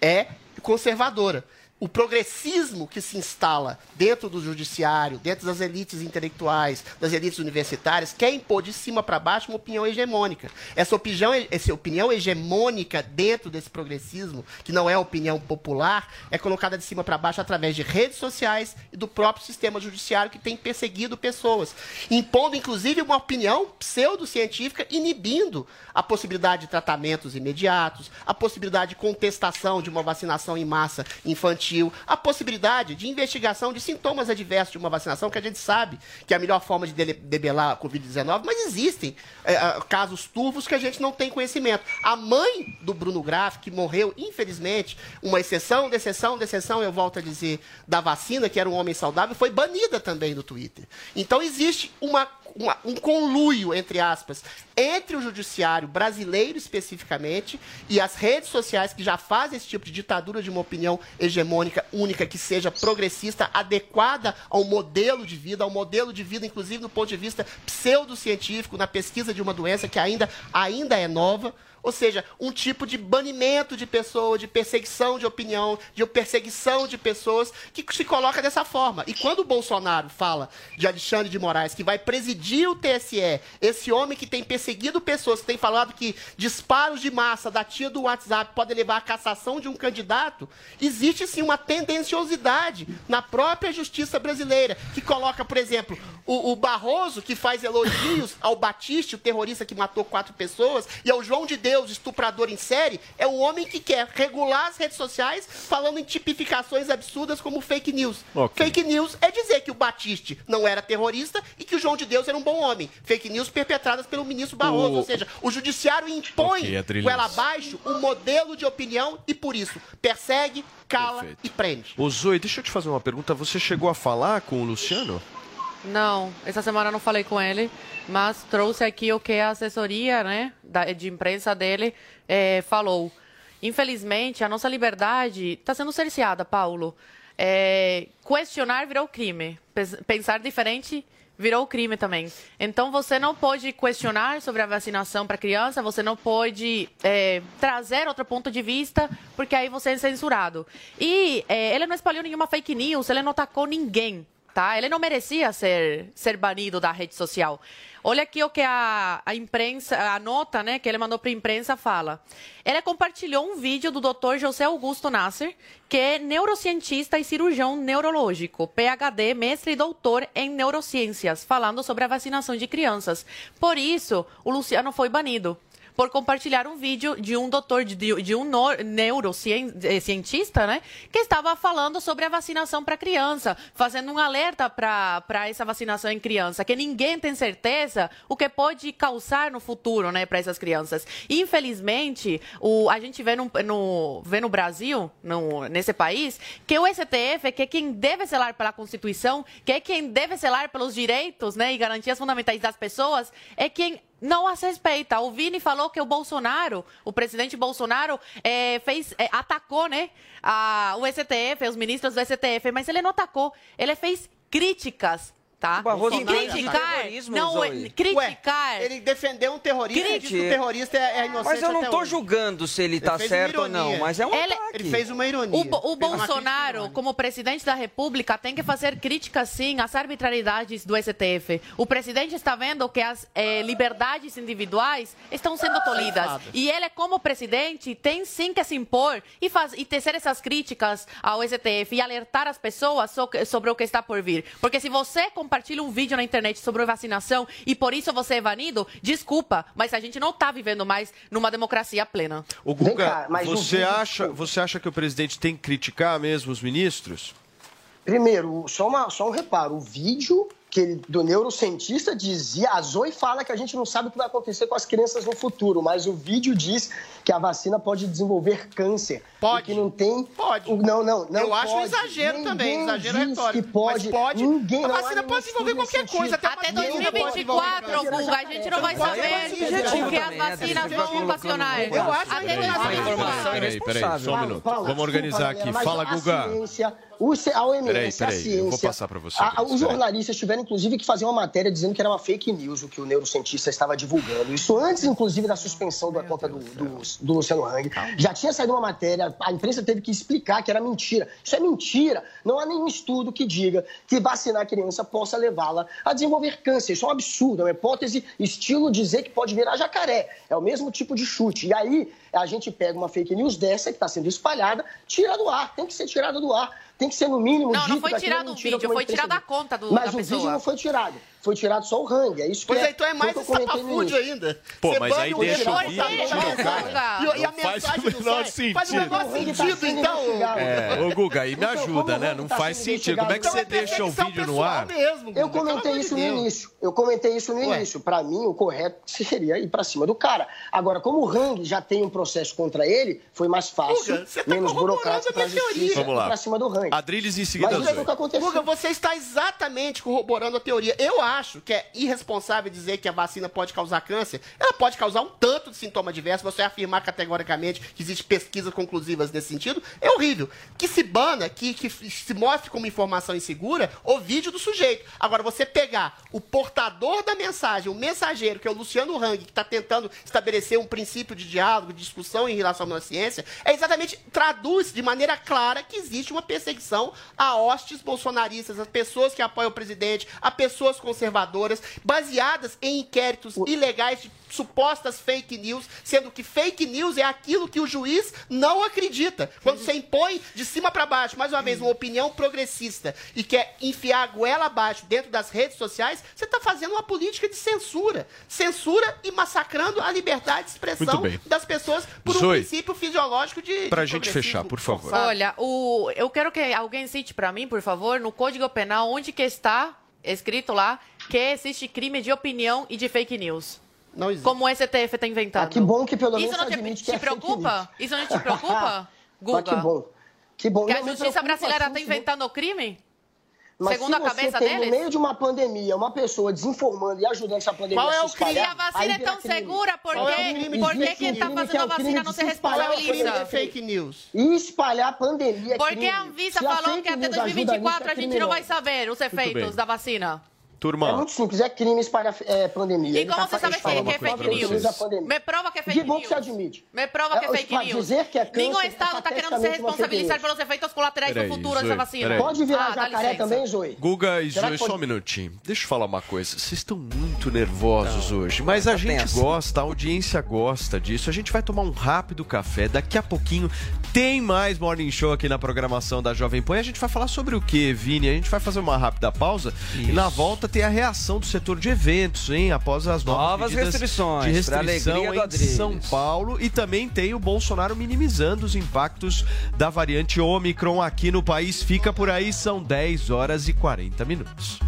é conservadora. O progressismo que se instala dentro do judiciário, dentro das elites intelectuais, das elites universitárias, quer impor de cima para baixo uma opinião hegemônica. Essa opinião, essa opinião hegemônica dentro desse progressismo, que não é opinião popular, é colocada de cima para baixo através de redes sociais e do próprio sistema judiciário que tem perseguido pessoas, impondo inclusive uma opinião pseudocientífica, inibindo a possibilidade de tratamentos imediatos, a possibilidade de contestação de uma vacinação em massa infantil, a possibilidade de investigação de sintomas adversos de uma vacinação, que a gente sabe que é a melhor forma de debelar a Covid-19, mas existem é, ah, casos turvos que a gente não tem conhecimento. A mãe do Bruno Graff, que morreu, infelizmente, uma exceção, de exceção, de exceção, eu volto a dizer, da vacina, que era um homem saudável, foi banida também do Twitter. Então existe uma, uma- um conluio, entre aspas, entre o judiciário brasileiro especificamente e as redes sociais que já fazem esse tipo de ditadura de uma opinião hegemônica única que seja progressista, adequada ao modelo de vida, ao modelo de vida, inclusive do ponto de vista pseudocientífico, na pesquisa de uma doença que ainda, ainda é nova. Ou seja, um tipo de banimento de pessoa, de perseguição de opinião, de perseguição de pessoas que se coloca dessa forma. E quando o Bolsonaro fala de Alexandre de Moraes, que vai presidir o TSE, esse homem que tem perseguido pessoas, que tem falado que disparos de massa da tia do WhatsApp podem levar à cassação de um candidato, existe sim uma tendenciosidade na própria justiça brasileira, que coloca, por exemplo, o, o Barroso, que faz elogios ao Batiste, o terrorista que matou quatro pessoas, e ao João de Deus, estuprador em série, é um homem que quer regular as redes sociais falando em tipificações absurdas como fake news. Ok. Fake news é dizer que o Batiste não era terrorista e que o João de Deus era um bom homem. Fake news perpetradas pelo ministro Barroso. O- Ou seja, o judiciário impõe Ok, Adriles. goela abaixo um modelo de opinião e, por isso, persegue, cala e prende. Ô Zoe, deixa eu te fazer uma pergunta. Você chegou a falar com o Luciano? Não, essa semana não falei com ele, mas trouxe aqui o que a assessoria né, de imprensa dele eh, falou. Infelizmente, a nossa liberdade está sendo cerceada, Paulo. Eh, questionar virou crime. Pensar diferente virou crime também. Então, você não pode questionar sobre a vacinação para criança, você não pode eh, trazer outro ponto de vista, porque aí você é censurado. E eh, ele não espalhou nenhuma fake news, ele não atacou ninguém tá? Ele não merecia ser, ser banido da rede social. Olha aqui o que a, a imprensa, a nota né, que ele mandou para a imprensa fala. Ele compartilhou um vídeo do Dr. José Augusto Nasser, que é neurocientista e cirurgião neurológico, PhD, mestre e doutor em neurociências, falando sobre a vacinação de crianças. Por isso, o Luciano foi banido por compartilhar um vídeo de um doutor, de, de um neurocientista, né, que estava falando sobre a vacinação para criança, fazendo um alerta para essa vacinação em criança, que ninguém tem certeza o que pode causar no futuro, né, para essas crianças. Infelizmente, o, a gente vê no, no, vê no Brasil, no, nesse país, que o STF, que é quem deve zelar pela Constituição, que é quem deve zelar pelos direitos, né, e garantias fundamentais das pessoas, é quem não as respeita. O Vini falou que o Bolsonaro, o presidente Bolsonaro, eh, fez, eh, atacou, né, a, o STF, os ministros do STF, mas ele não atacou, ele fez críticas. Tá? Barroso E não criticar, terrorismo, não, é- Zoe. criticar. ele defendeu um terrorista e disse que o terrorista é, é inocente Mas eu não hoje. julgando se ele tá uma certo ou não, mas é um Ele- ataque. Ele fez uma ironia. O, o Bolsonaro, como presidente da República, tem que fazer críticas, sim, às arbitrariedades do STF. O presidente está vendo que as eh, liberdades individuais estão sendo tolhidas. E ele, como presidente, tem sim que se impor e, faz, e tecer essas críticas ao STF e alertar as pessoas so- sobre o que está por vir. Porque se você compartilha um vídeo na internet sobre vacinação e por isso você é banido, desculpa, mas a gente não está vivendo mais numa democracia plena. O Guga, cá, você, vídeo- acha, você acha que o presidente tem que criticar mesmo os ministros? Primeiro, só, uma- só um reparo: o vídeo que ele- do neurocientista dizia, a Zoe fala que a gente não sabe o que vai acontecer com as crianças no futuro, mas o vídeo diz que a vacina pode desenvolver câncer. Pode. Que não tem. Pode. Não, não, não. Eu acho um pode. exagero também, Ninguém exagero diz retórico. Que pode. Mas pode. Ninguém, a vacina pode desenvolver qualquer nesse coisa. sentido. Até, Até uma doença pode 2024, desenvolver Guga, a gente não vai saber o que as vacinas vão ocasionar. Eu acho Até que Uma informação Peraí, peraí, só um minuto. Vamos organizar aqui. Fala, a Guga. Ciência, a OMS, Peraí, a peraí, ciência, eu vou passar pra você, os jornalistas tiveram inclusive, que fazer uma matéria dizendo que era uma fake news o que o neurocientista estava divulgando. Isso antes, inclusive, da suspensão da conta do, do, do Luciano Hang. Já tinha saído uma matéria, a imprensa teve que explicar que era mentira. Isso é mentira. Não há nenhum estudo que diga que vacinar a criança possa levá-la a desenvolver câncer. Isso é um absurdo, é uma hipótese estilo dizer que pode virar jacaré. É o mesmo tipo de chute. E aí a gente pega uma fake news dessa que está sendo espalhada, tira do ar, tem que ser tirada do ar tem que ser no mínimo Não, não foi é tirado o vídeo, foi tirado a conta do- Mas da o pessoa. vídeo não foi tirado. Foi tirado só o rangue. É isso Pois que é, então é mais foi o que eu comentei no estapafúrdio início. ainda. Pô, Você mas aí deixa o vídeo, tá o mensagem. cara. E, e a Não faz mensagem o menor sentido. Faz o menor tá sentido, então. investigado. É, ô Guga, aí me Então, ajuda, né? o Não tá faz sentido. Como é que você investigado? deixa o vídeo no ar? Eu comentei isso no início. Eu comentei isso no início. Para mim, o correto seria ir para cima do cara. Agora, como o Hang já tem um processo contra ele, foi mais fácil, Guga, você tá menos corroborando burocrático a para a minha teoria. justiça Vamos ir lá. para cima do Hang. Adriles em seguida, Mas isso é o que aconteceu. Guga, você está exatamente corroborando a teoria. Eu acho que é irresponsável dizer que a vacina pode causar câncer. Ela pode causar um tanto de sintoma diverso. Você afirmar categoricamente que existem pesquisas conclusivas nesse sentido é horrível. Que se bana, que, que se mostre como informação insegura o vídeo do sujeito. Agora, você pegar o portador da mensagem, o mensageiro, que é o Luciano Hang, que está tentando estabelecer um princípio de diálogo, de discussão em relação à ciência, é exatamente traduz de maneira clara que existe uma perseguição a hostes bolsonaristas, a pessoas que apoiam o presidente, a pessoas conservadoras, baseadas em inquéritos ilegais de supostas fake news, sendo que fake news é aquilo que o juiz não acredita. Quando você impõe de cima para baixo, mais uma vez, uma opinião progressista e quer enfiar a goela abaixo dentro das redes sociais, você está fazendo uma política de censura. Censura e massacrando a liberdade de expressão das pessoas por um Zoe, princípio fisiológico de. Pra de gente fechar, por favor. Olha, o, eu quero que alguém cite para mim, por favor, no Código Penal, onde que está escrito lá que existe crime de opinião e de fake news. Não existe. Como o STF está inventando. Ah, que bom que pelo menos Isso não te, te que é preocupa? Isso não te preocupa, [LAUGHS] Guga? Ah, que bom. Que bom. Que a justiça brasileira está sim. inventando o crime? Mas Segundo se a cabeça você tem, deles? no meio de uma pandemia, uma pessoa desinformando e ajudando essa pandemia Qual é a o se crime? Se espalhar, a vacina é tão crime. segura, por Qual é o que, crime? por que quem está fazendo é a o vacina não se é o responsabiliza? fake news? E espalhar a pandemia é Por que crime. a Anvisa Se a falou que até news ajuda 2024 a é gente não vai saber os efeitos da vacina? É Turma, muito simples, é crime espalhar é, pandemia. E como tá você sabe falando que é fake news? a. Me prova que é fake Que bom news. que você admite. Me prova que é É, fake pra news. dizer que é câncer, Nenhum é Estado está querendo se fake responsabilizar news. pelos efeitos colaterais Peraí, no futuro Zoe, dessa vacina. peraí. Pode virar Ah, jacaré também, Zoe? Guga e Será Zoe, que só um minutinho. Deixa eu falar uma coisa. Vocês estão muito nervosos hoje, mas a tá gente tenso. gosta, a audiência gosta disso. A gente vai tomar um rápido café. Daqui a pouquinho tem mais Morning Show aqui na programação da Jovem Pan. A gente vai falar sobre o que, Vini? A gente vai fazer uma rápida pausa e na volta tem a reação do setor de eventos, hein? Após as novas, Novas restrições, de restrição alegria do em Adriles. São Paulo. E também tem o Bolsonaro minimizando os impactos da variante Omicron aqui no país. Fica por aí, são 10 horas e 40 minutos.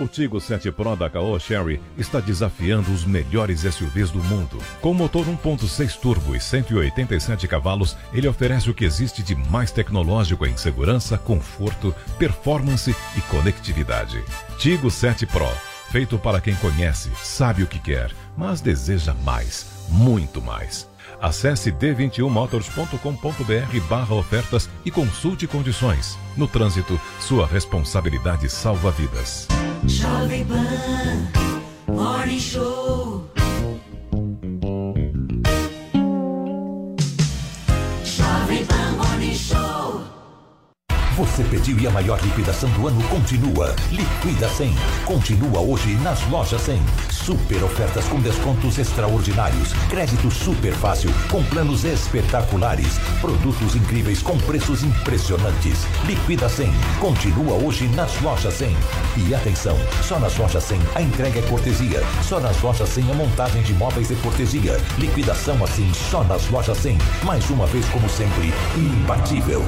O Tigo 7 Pro da Caoa Sherry está desafiando os melhores SUVs do mundo. Com motor 1.6 turbo e 187 cavalos, ele oferece o que existe de mais tecnológico em segurança, conforto, performance e conectividade. Tigo 7 Pro, feito para quem conhece, sabe o que quer, mas deseja mais, muito mais. Acesse d21motors.com.br barra ofertas e consulte condições. No trânsito, sua responsabilidade salva vidas. Jovem Pan Morning Show. Você pediu e a maior liquidação do ano continua. Liquida 100. Continua hoje nas lojas 100. Super ofertas com descontos extraordinários. Crédito super fácil com planos espetaculares. Produtos incríveis com preços impressionantes. Liquida 100. Continua hoje nas lojas 100. E atenção, só nas lojas 100 a entrega é cortesia. Só nas lojas 100 a montagem de móveis é cortesia. Liquidação assim só nas lojas 100. Mais uma vez como sempre, imbatível.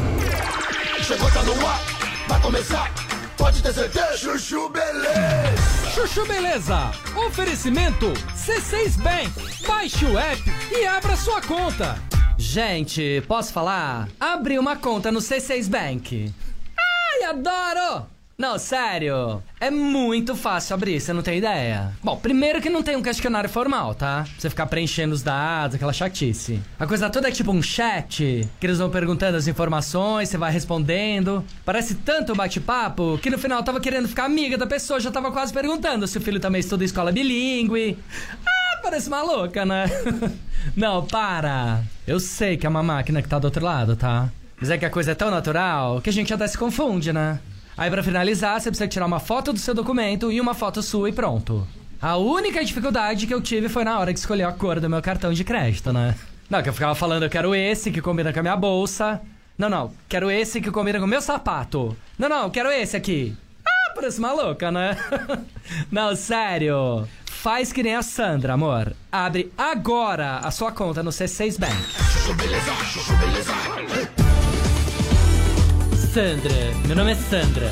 Chegou, tá no ar, vai começar. Pode ter certeza. Chuchu Beleza. Chuchu Beleza. Oferecimento C6 Bank. Baixe o app e abra sua conta. Gente, posso falar? Abri uma conta no C6 Bank. Ai, adoro! Não, sério. É muito fácil abrir, você não tem ideia. Bom, primeiro que não tem um questionário formal, tá? Pra você ficar preenchendo os dados, aquela chatice. A coisa toda é tipo um chat, que eles vão perguntando as informações, você vai respondendo. Parece tanto bate-papo que no final eu tava querendo ficar amiga da pessoa, já tava quase perguntando se o filho também estuda escola bilíngue. Ah, parece uma louca, né? [LAUGHS] não, para. Eu sei que é uma máquina que tá do outro lado, tá? Mas é que a coisa é tão natural que a gente até se confunde, né? Aí pra finalizar, você precisa tirar uma foto do seu documento e uma foto sua e pronto. A única dificuldade que eu tive foi na hora de escolher a cor do meu cartão de crédito, né? Não, que eu ficava falando, eu quero esse que combina com a minha bolsa. Não, não, quero esse que combina com o meu sapato. Não, não, quero esse aqui. Ah, parece maluca, né? [LAUGHS] não, sério. Faz que nem a Sandra, amor. Abre agora a sua conta no C6 Bank. Sandra, meu nome é Sandra.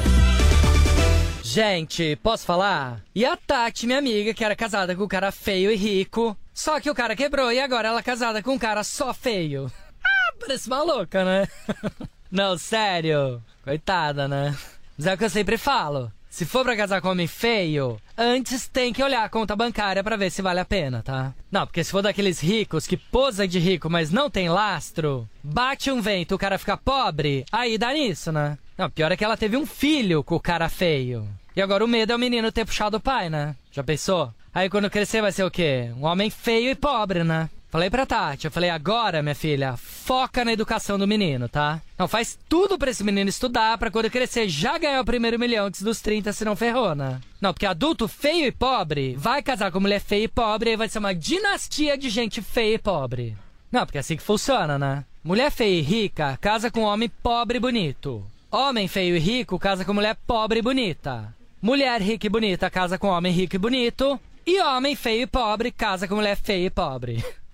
Gente, posso falar? E a Tati, minha amiga, que era casada com um cara feio e rico. Só que o cara quebrou e agora ela é casada com um cara só feio. [LAUGHS] Ah, parece maluca, né? [LAUGHS] Não, sério. Coitada, né? Mas é o que eu sempre falo. Se for pra casar com homem feio, antes tem que olhar a conta bancária pra ver se vale a pena, tá? Não, porque se for daqueles ricos que posa de rico, mas não tem lastro, bate um vento, o cara fica pobre, aí dá nisso, né? Não, pior é que ela teve um filho com o cara feio. E agora o medo é o menino ter puxado o pai, né? Já pensou? Aí quando crescer vai ser o quê? Um homem feio e pobre, né? Falei pra Tati, eu falei, agora, minha filha, foca na educação do menino, tá? Não, faz tudo pra esse menino estudar, pra quando crescer já ganhar o primeiro milhão antes dos 30, se não ferrou, né? Não, porque adulto feio e pobre vai casar com mulher feia e pobre e vai ser uma dinastia de gente feia e pobre. Não, porque é assim que funciona, né? Mulher feia e rica casa com homem pobre e bonito. Homem feio e rico casa com mulher pobre e bonita. Mulher rica e bonita casa com homem rico e bonito. E homem feio e pobre casa com mulher feia e pobre. [LAUGHS]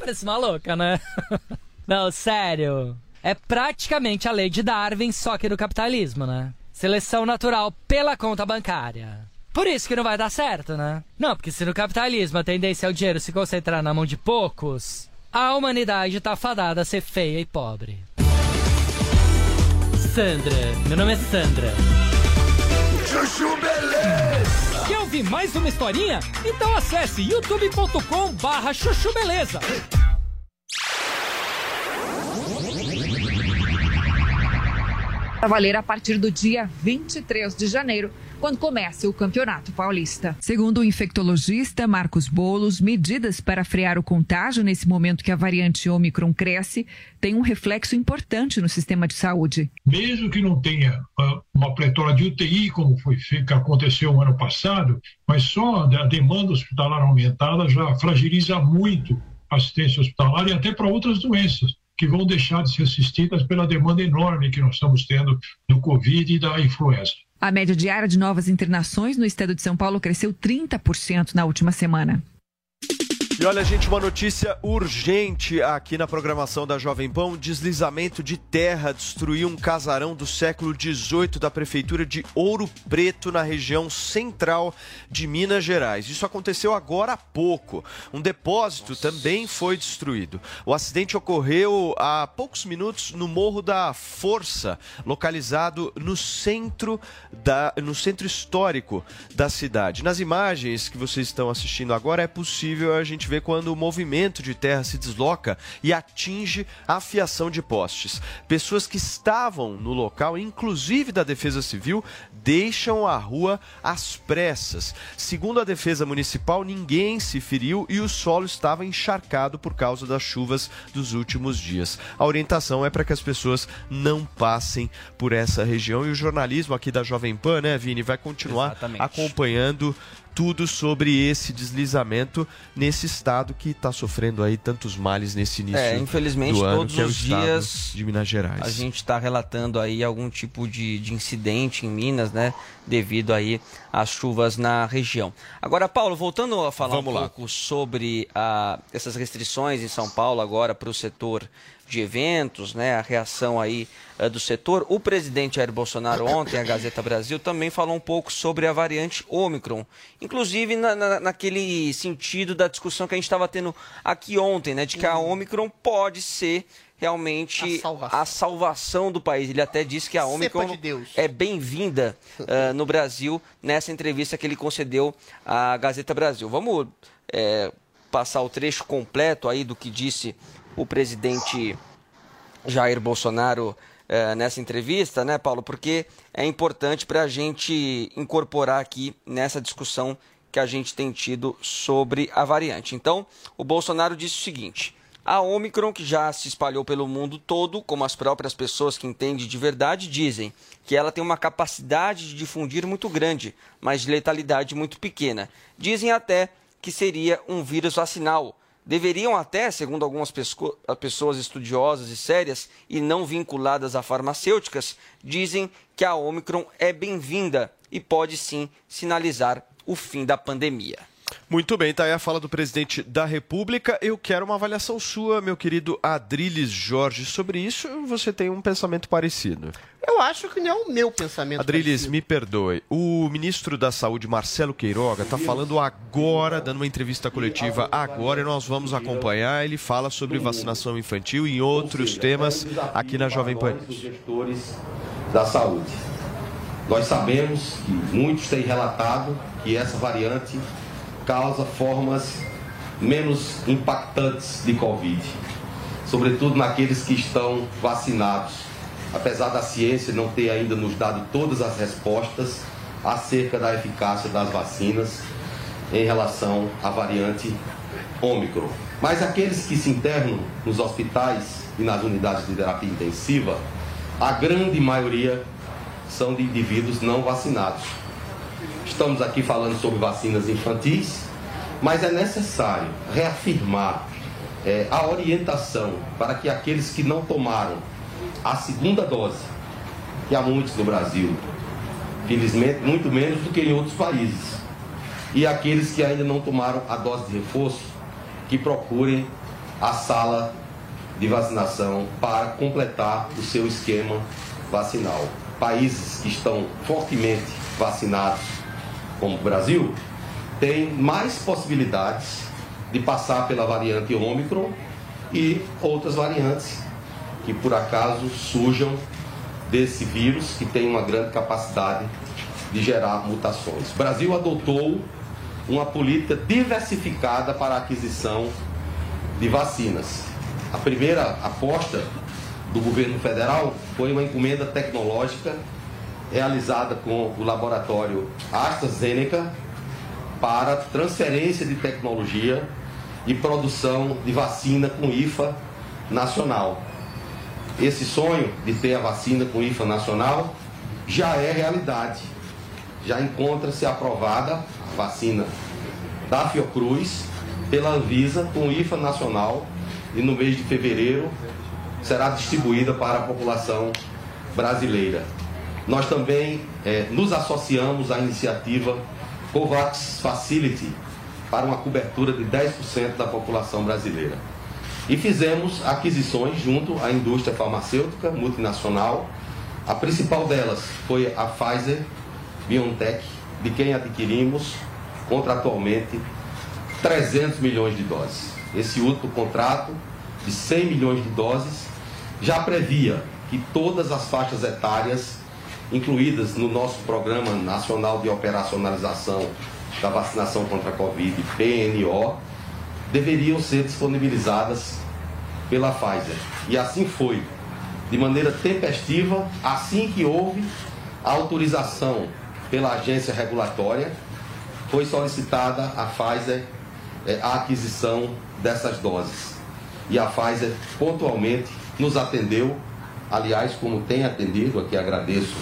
Parece uma louca, né? [LAUGHS] Não, sério. É praticamente a lei de Darwin, só que do capitalismo, né? Seleção natural pela conta bancária. Por isso que não vai dar certo, né? Não, porque se no capitalismo a tendência é o dinheiro se concentrar na mão de poucos, a humanidade tá fadada a ser feia e pobre. Sandra, meu nome é Sandra. Chuchu ouvir mais uma historinha? Então acesse youtube.com barra chuchu beleza. Valer a partir do dia 23 de janeiro, quando começa o Campeonato Paulista. Segundo o infectologista Marcos Bolos, medidas para frear o contágio nesse momento que a variante Omicron cresce têm um reflexo importante no sistema de saúde. Mesmo que não tenha uh, uma pletora de UTI, como foi que aconteceu no ano passado, mas só a demanda hospitalar aumentada já fragiliza muito a assistência hospitalar e até para outras doenças que vão deixar de ser assistidas pela demanda enorme que nós estamos tendo do Covid e da influenza. A média diária de novas internações no estado de São Paulo cresceu 30% na última semana. E olha, gente, uma notícia urgente aqui na programação da Jovem. Um deslizamento de terra destruiu um casarão do século XVIII da prefeitura de Ouro Preto, na região central de Minas Gerais. Isso aconteceu agora há pouco. Um depósito também foi destruído. O acidente ocorreu há poucos minutos no Morro da Força, localizado no centro, da, no centro histórico da cidade. Nas imagens que vocês estão assistindo agora, é possível a gente ver quando o movimento de terra se desloca e atinge a fiação de postes. Pessoas que estavam no local, inclusive da Defesa Civil, deixam a rua às pressas. Segundo a Defesa Municipal, ninguém se feriu e o solo estava encharcado por causa das chuvas dos últimos dias. A orientação é para que as pessoas não passem por essa região e o jornalismo aqui da Jovem Pan, né, Vini, vai continuar Exatamente. acompanhando tudo sobre esse deslizamento nesse estado que está sofrendo aí tantos males nesse início É, infelizmente do ano, todos que é os dias de Minas Gerais. A gente está relatando aí algum tipo de, de incidente em Minas, né? Devido aí às chuvas na região. Agora, Paulo, voltando a falar Vamos um lá. pouco sobre ah, essas restrições em São Paulo agora para o setor de eventos, né, a reação aí uh, do setor. O presidente Jair Bolsonaro ontem, a Gazeta Brasil, também falou um pouco sobre a variante Ômicron, inclusive na, na, naquele sentido da discussão que a gente estava tendo aqui ontem, né, de que a Ômicron pode ser realmente a salvação. a salvação, do país. Ele até disse que a Ômicron de é bem-vinda uh, no Brasil nessa entrevista que ele concedeu à Gazeta Brasil. Vamos é, passar o trecho completo aí do que disse o presidente Jair Bolsonaro é, nessa entrevista, né, Paulo? Porque é importante para a gente incorporar aqui nessa discussão que a gente tem tido sobre a variante. Então, o Bolsonaro disse o seguinte: a Omicron, que já se espalhou pelo mundo todo, como as próprias pessoas que entendem de verdade dizem, que ela tem uma capacidade de difundir muito grande, mas de letalidade muito pequena. Dizem até que seria um vírus vacinal. Deveriam até, segundo algumas pessoas estudiosas e sérias e não vinculadas a farmacêuticas, dizem que a Omicron é bem-vinda e pode sim sinalizar o fim da pandemia. Muito bem, tá aí a fala do presidente da República. Eu quero uma avaliação sua, meu querido Adriles Jorge, sobre isso. Você tem um pensamento parecido? Eu acho que não é o meu pensamento. Adriles, parecido. me perdoe. O ministro da Saúde, Marcelo Queiroga, está falando agora, dando uma entrevista coletiva agora, e nós vamos acompanhar. Ele fala sobre vacinação infantil e outros temas aqui na Jovem Pan. gestores da saúde. Nós sabemos que muitos têm relatado que essa variante causa formas menos impactantes de Covid, sobretudo naqueles que estão vacinados. Apesar da ciência não ter ainda nos dado todas as respostas acerca da eficácia das vacinas em relação à variante Ômicron. Mas aqueles que se internam nos hospitais e nas unidades de terapia intensiva, a grande maioria são de indivíduos não vacinados. Estamos aqui falando sobre vacinas infantis, mas é necessário reafirmar é, a orientação para que aqueles que não tomaram a segunda dose, que há muitos no Brasil, felizmente muito menos do que em outros países, e aqueles que ainda não tomaram a dose de reforço, que procurem a sala de vacinação para completar o seu esquema vacinal. Países que estão fortemente vacinados, como o Brasil, têm mais possibilidades de passar pela variante Ômicron e outras variantes que por acaso surjam desse vírus que tem uma grande capacidade de gerar mutações. O Brasil adotou uma política diversificada para a aquisição de vacinas. A primeira aposta do governo federal foi uma encomenda tecnológica realizada com o laboratório AstraZeneca para transferência de tecnologia e produção de vacina com IFA nacional. Esse sonho de ter a vacina com IFA nacional já é realidade. Já encontra-se aprovada a vacina da Fiocruz pela Anvisa com IFA nacional e no mês de fevereiro será distribuída para a população brasileira. Nós também eh, nos associamos à iniciativa COVAX Facility para uma cobertura de 10% da população brasileira. E fizemos aquisições junto à indústria farmacêutica multinacional. A principal delas foi a Pfizer BioNTech, de quem adquirimos contratualmente 300 milhões de doses. Esse último contrato de 100 milhões de doses já previa que todas as faixas etárias incluídas no nosso Programa Nacional de Operacionalização da Vacinação contra a Covid, PNO, deveriam ser disponibilizadas pela Pfizer. E assim foi, de maneira tempestiva, assim que houve a autorização pela agência regulatória, foi solicitada à Pfizer é, a aquisição dessas doses. E a Pfizer pontualmente nos atendeu, aliás, como tem atendido, aqui agradeço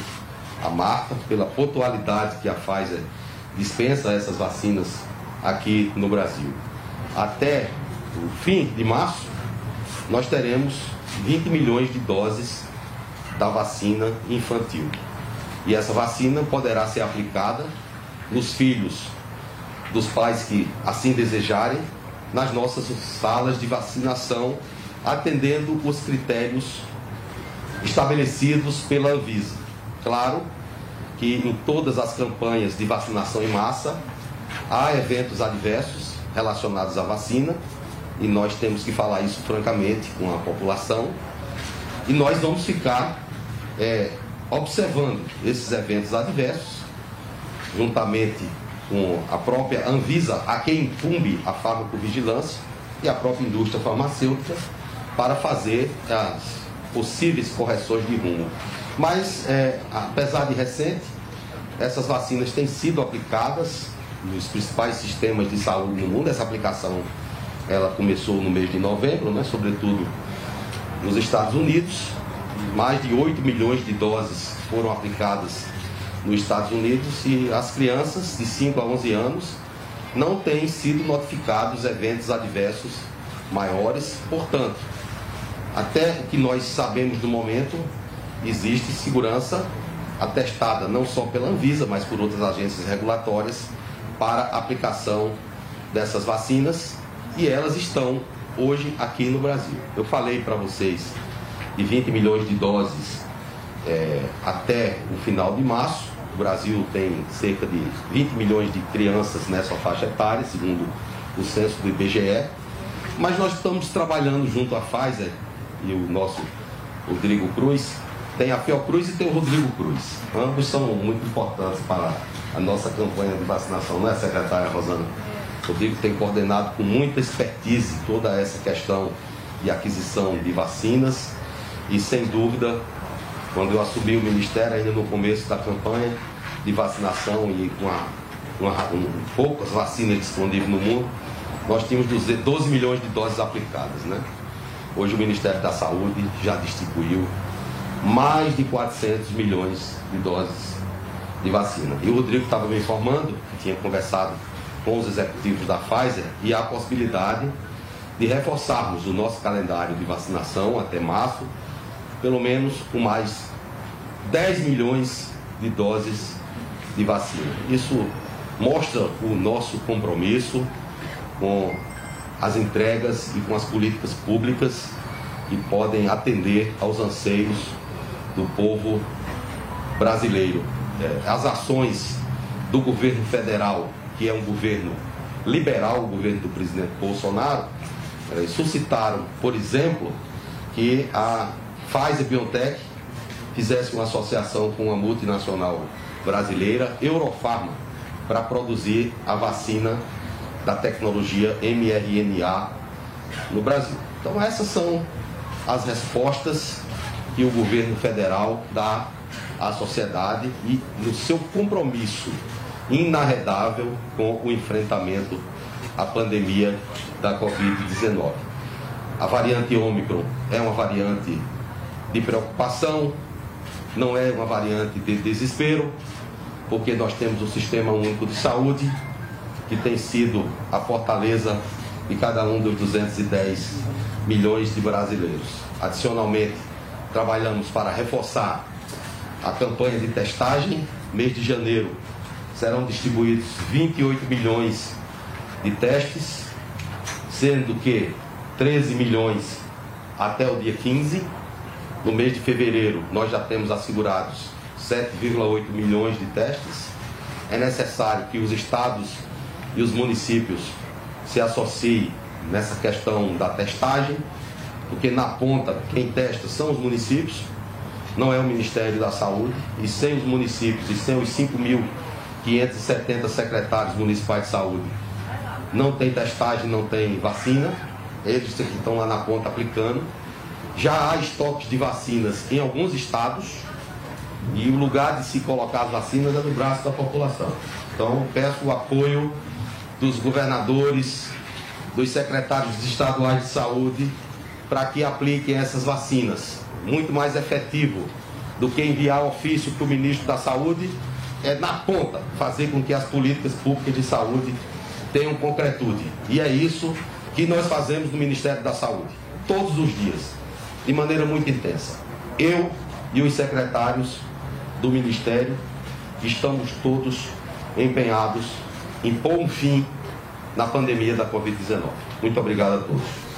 a Marta pela pontualidade que a Pfizer dispensa essas vacinas aqui no Brasil. Até o fim de março, nós teremos 20 milhões de doses da vacina infantil. E essa vacina poderá ser aplicada nos filhos dos pais que assim desejarem, nas nossas salas de vacinação atendendo os critérios estabelecidos pela Anvisa. Claro que em todas as campanhas de vacinação em massa há eventos adversos relacionados à vacina e nós temos que falar isso francamente com a população e nós vamos ficar é, observando esses eventos adversos juntamente com a própria Anvisa, a quem incumbe a farmacovigilância e a própria indústria farmacêutica para fazer as possíveis correções de rumo. Mas, é, apesar de recente, essas vacinas têm sido aplicadas nos principais sistemas de saúde no mundo. Essa aplicação ela começou no mês de novembro, né, sobretudo nos Estados Unidos. Mais de 8 milhões de doses foram aplicadas nos Estados Unidos e as crianças de 5 a 11 anos não têm sido notificados eventos adversos maiores. Portanto, até o que nós sabemos no momento, existe segurança atestada não só pela Anvisa, mas por outras agências regulatórias para aplicação dessas vacinas e elas estão hoje aqui no Brasil. Eu falei para vocês de 20 milhões de doses é, até o final de março. O Brasil tem cerca de 20 milhões de crianças nessa faixa etária, segundo o censo do IBGE. Mas nós estamos trabalhando junto à Pfizer e o nosso Rodrigo Cruz. Tem a Fiocruz e tem o Rodrigo Cruz. Ambos são muito importantes para a nossa campanha de vacinação, não é, secretária Rosana? O Rodrigo tem coordenado com muita expertise toda essa questão de aquisição de vacinas e, sem dúvida, quando eu assumi o Ministério, ainda no começo da campanha de vacinação e com, a, com a, um, poucas vacinas disponíveis no mundo, nós tínhamos 12 milhões de doses aplicadas. Né? Hoje o Ministério da Saúde já distribuiu mais de 400 milhões de doses de vacina. E o Rodrigo estava me informando, tinha conversado com os executivos da Pfizer, e há a possibilidade de reforçarmos o nosso calendário de vacinação até março, pelo menos com mais 10 milhões de doses de vacina. Isso mostra o nosso compromisso com as entregas e com as políticas públicas que podem atender aos anseios do povo brasileiro. É, as ações do governo federal, que é um governo liberal, o governo do presidente Bolsonaro, é, suscitaram, por exemplo, que a Pfizer BioNTech fizesse uma associação com a multinacional brasileira Eurofarma para produzir a vacina da tecnologia mRNA no Brasil. Então essas são as respostas que o governo federal dá à sociedade e no seu compromisso inarredável com o enfrentamento à pandemia da Covid-19. A variante Ômicron é uma variante de preocupação, não é uma variante de desespero, porque nós temos o Sistema Único de Saúde, que tem sido a fortaleza de cada um dos 210 milhões de brasileiros. Adicionalmente, trabalhamos para reforçar a campanha de testagem. Mês de janeiro serão distribuídos 28 milhões de testes, sendo que 13 milhões até o dia 15. No mês de fevereiro, nós já temos assegurados 7,8 milhões de testes. É necessário que os estados e os municípios se associem nessa questão da testagem, porque na ponta quem testa são os municípios, não é o Ministério da Saúde, e sem os municípios e sem os 5.570 secretários municipais de saúde, não tem testagem, não tem vacina, eles que estão lá na ponta aplicando. Já há estoques de vacinas em alguns estados, e o lugar de se colocar as vacinas é no braço da população. Então, peço o apoio dos governadores, dos secretários estaduais de saúde, para que apliquem essas vacinas. Muito mais efetivo do que enviar ofício para o ministro da Saúde, é na ponta fazer com que as políticas públicas de saúde tenham concretude. E é isso que nós fazemos no Ministério da Saúde, todos os dias, de maneira muito intensa. Eu e os secretários do Ministério estamos todos empenhados em pôr um fim na pandemia da Covid-19. Muito obrigado a todos.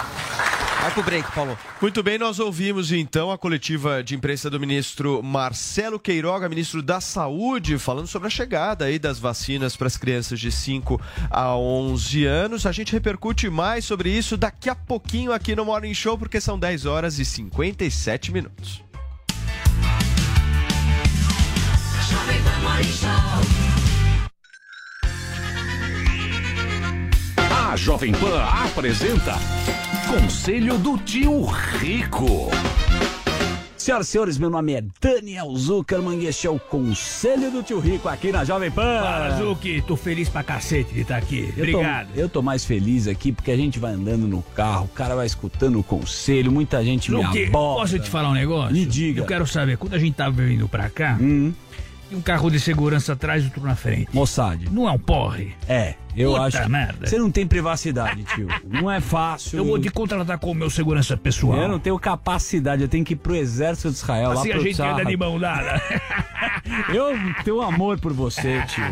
Vai pro break, Paulo. Muito bem, nós ouvimos então a coletiva de imprensa do ministro Marcelo Queiroga, ministro da Saúde, falando sobre a chegada aí das vacinas para as crianças de 5 a 11 anos. A gente repercute mais sobre isso daqui a pouquinho aqui no Morning Show, porque são 10 horas e 57 minutos. A Jovem Pan apresenta Conselho do Tio Rico. Senhoras e senhores, meu nome é Daniel Zuckerman e este é o Conselho do Tio Rico aqui na Jovem Pan. Fala, Zuki, tô feliz pra cacete de estar aqui. Eu Obrigado. Tô, eu tô mais feliz aqui porque a gente vai andando no carro, o cara vai escutando o conselho, muita gente me Zuki, aborda. posso te falar um negócio? Me diga. Eu quero saber, quando a gente tava vindo pra cá, Hum. Tinha um carro de segurança atrás e outro na frente. Mossad. Não é um porre? É, eu Puta acho. merda. Você não tem privacidade, tio. Não é fácil. Eu vou te contratar como meu segurança pessoal. Eu não tenho capacidade, eu tenho que ir pro exército de Israel. lá Assim a pro gente Tzahal. anda de mão dada. [LAUGHS] Eu tenho amor por você, tio.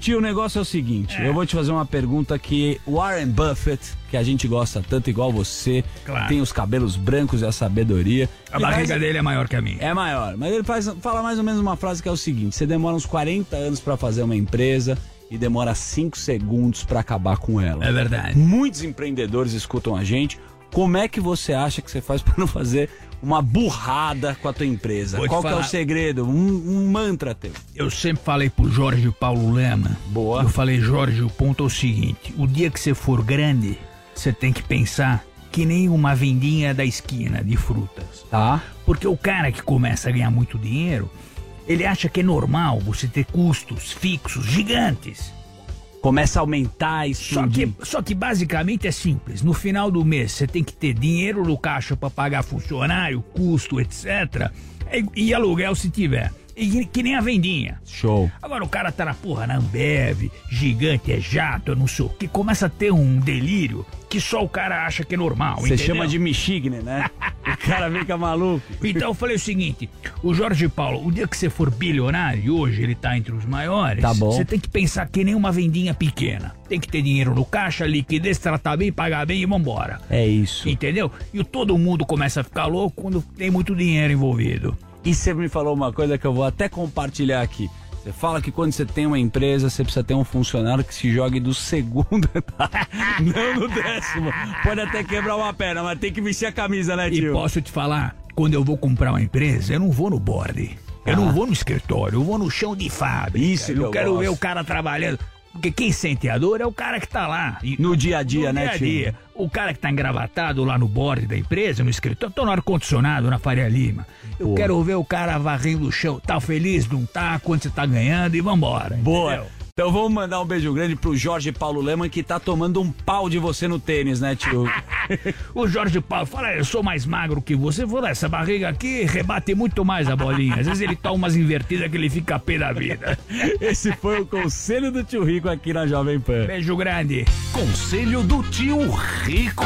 Tio, o negócio é o seguinte: eu vou te fazer uma pergunta que Warren Buffett, que a gente gosta tanto igual você, Claro. tem os cabelos brancos e a sabedoria. A Ele barriga faz- dele é maior que a minha. É maior, mas ele faz, fala mais ou menos uma frase que é o seguinte: você demora uns 40 anos pra fazer uma empresa e demora 5 segundos pra acabar com ela. É verdade. Muitos empreendedores escutam a gente. Como é que você acha que você faz pra não fazer uma burrada com a tua empresa? Te Qual que é o segredo? Um, um mantra teu. Eu sempre falei pro Jorge Paulo Lema. Boa. Eu falei, Jorge, o ponto é o seguinte: o dia que você for grande, você tem que pensar que nem uma vendinha da esquina de frutas. Tá. Porque o cara que começa a ganhar muito dinheiro, ele acha que é normal você ter custos fixos gigantes. Começa a aumentar e Só que, só que basicamente é simples. No final do mês você tem que ter dinheiro no caixa para pagar funcionário, custo, etc. E, e aluguel se tiver. E que- nem a vendinha. Show. Agora o cara tá na porra, na Ambev, gigante, é jato, eu não sei o que, começa a ter um delírio que só o cara acha que é normal. Você chama de Michigne, né? [LAUGHS] o cara fica maluco. Então eu falei o seguinte: o Jorge Paulo, o dia que você for bilionário, e hoje ele tá entre os maiores, Tá bom. você tem que pensar que nem uma vendinha pequena. Tem que ter dinheiro no caixa, liquidez, tratar bem, pagar bem e vambora. É isso. Entendeu? E todo mundo começa a ficar louco quando tem muito dinheiro envolvido. E você me falou uma coisa que eu vou até compartilhar aqui. Você fala que quando você tem uma empresa, você precisa ter um funcionário que se jogue do segundo [LAUGHS] andar, não do décimo. Pode até quebrar uma perna, mas tem que vestir a camisa, né, E tio? posso te falar, quando eu vou comprar uma empresa, eu não vou no board. Eu Ah. não vou no escritório, eu vou no chão de fábrica. Isso eu eu quero gosto. ver o cara trabalhando. Porque quem sente a dor é o cara que tá lá. E- No dia a dia, no né, dia a dia. O cara que tá engravatado lá no board da empresa, no escritório, tô no ar-condicionado, na Faria Lima. Eu Pô. quero ver o cara varrendo o chão. Tá feliz? Não tá? Quanto você tá ganhando? E vambora. Boa. entendeu? Então vamos mandar um beijo grande pro Jorge Paulo Leman, que tá tomando um pau de você no tênis, né, tio? [LAUGHS] O Jorge Paulo fala, eu sou mais magro que você. Fala, essa barriga aqui rebate muito mais a bolinha. Às vezes ele toma umas invertidas que ele fica pé da vida. [LAUGHS] Esse foi o conselho do tio Rico aqui na Jovem Pan. Beijo grande. Conselho do Tio Rico.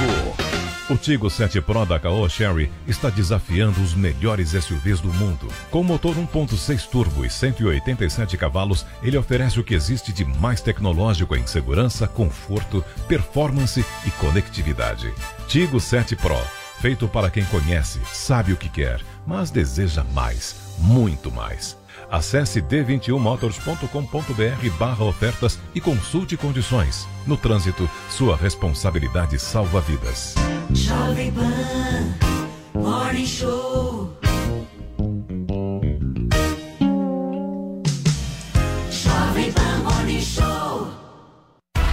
O Tigo 7 Pro da Caoa Sherry está desafiando os melhores SUVs do mundo. Com motor 1.6 turbo e 187 cavalos, ele oferece o que existe de mais tecnológico em segurança, conforto, performance e conectividade. Tigo 7 Pro, feito para quem conhece, sabe o que quer, mas deseja mais, muito mais. Acesse d21motors.com.br barra ofertas e consulte condições. No trânsito, sua responsabilidade salva vidas. Jovem Pan, Morning Show.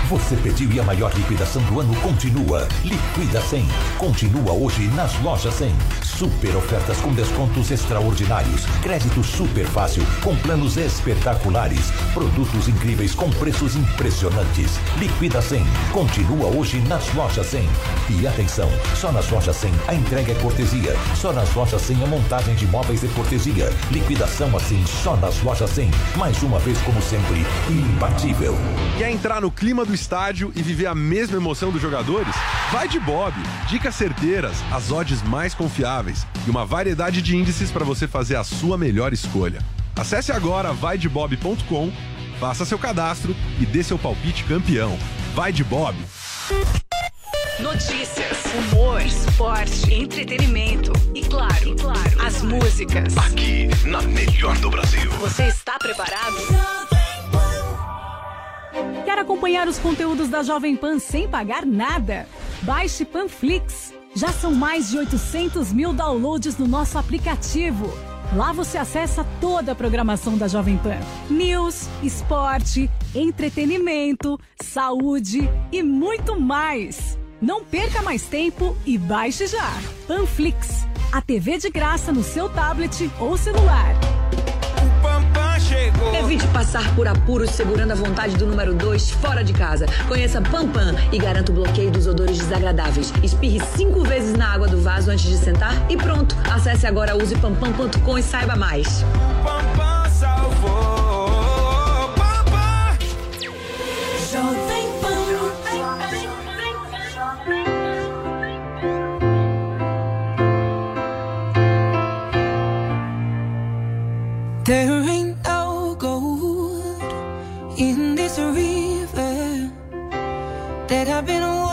Você pediu e a maior liquidação do ano continua. Liquida 100. Continua hoje nas lojas 100. Super ofertas com descontos extraordinários. Crédito super fácil com planos espetaculares. Produtos incríveis com preços impressionantes. Liquida 100. Continua hoje nas lojas 100. E atenção, só nas lojas 100 a entrega é cortesia. Só nas lojas 100 a montagem de móveis é cortesia. Liquidação assim só nas lojas 100. Mais uma vez como sempre, imbatível. Quer entrar no clima do estádio e viver a mesma emoção dos jogadores? Vai de Bob. Dicas certeiras, as odds mais confiáveis e uma variedade de índices para você fazer a sua melhor escolha. Acesse agora vaidebob.com, faça seu cadastro e dê seu palpite campeão. Vai de Bob. Notícias, humor, esporte, entretenimento e claro, e claro, as músicas. Aqui, na melhor do Brasil. Você está preparado? Quer acompanhar os conteúdos da Jovem Pan sem pagar nada? Baixe Panflix. Já são mais de 800 mil downloads no nosso aplicativo. Lá você acessa toda a programação da Jovem Pan: news, esporte, entretenimento, saúde e muito mais. Não perca mais tempo e baixe já. Panflix, a TV de graça no seu tablet ou celular. Evite passar por apuros segurando a vontade do número 2 fora de casa. Conheça Pampam e garanta o bloqueio dos odores desagradáveis. Espirre cinco vezes na água do vaso antes de sentar e pronto. Acesse agora usepampam.com e saiba mais. Pampam salvou. Pampam. Jovem There I've been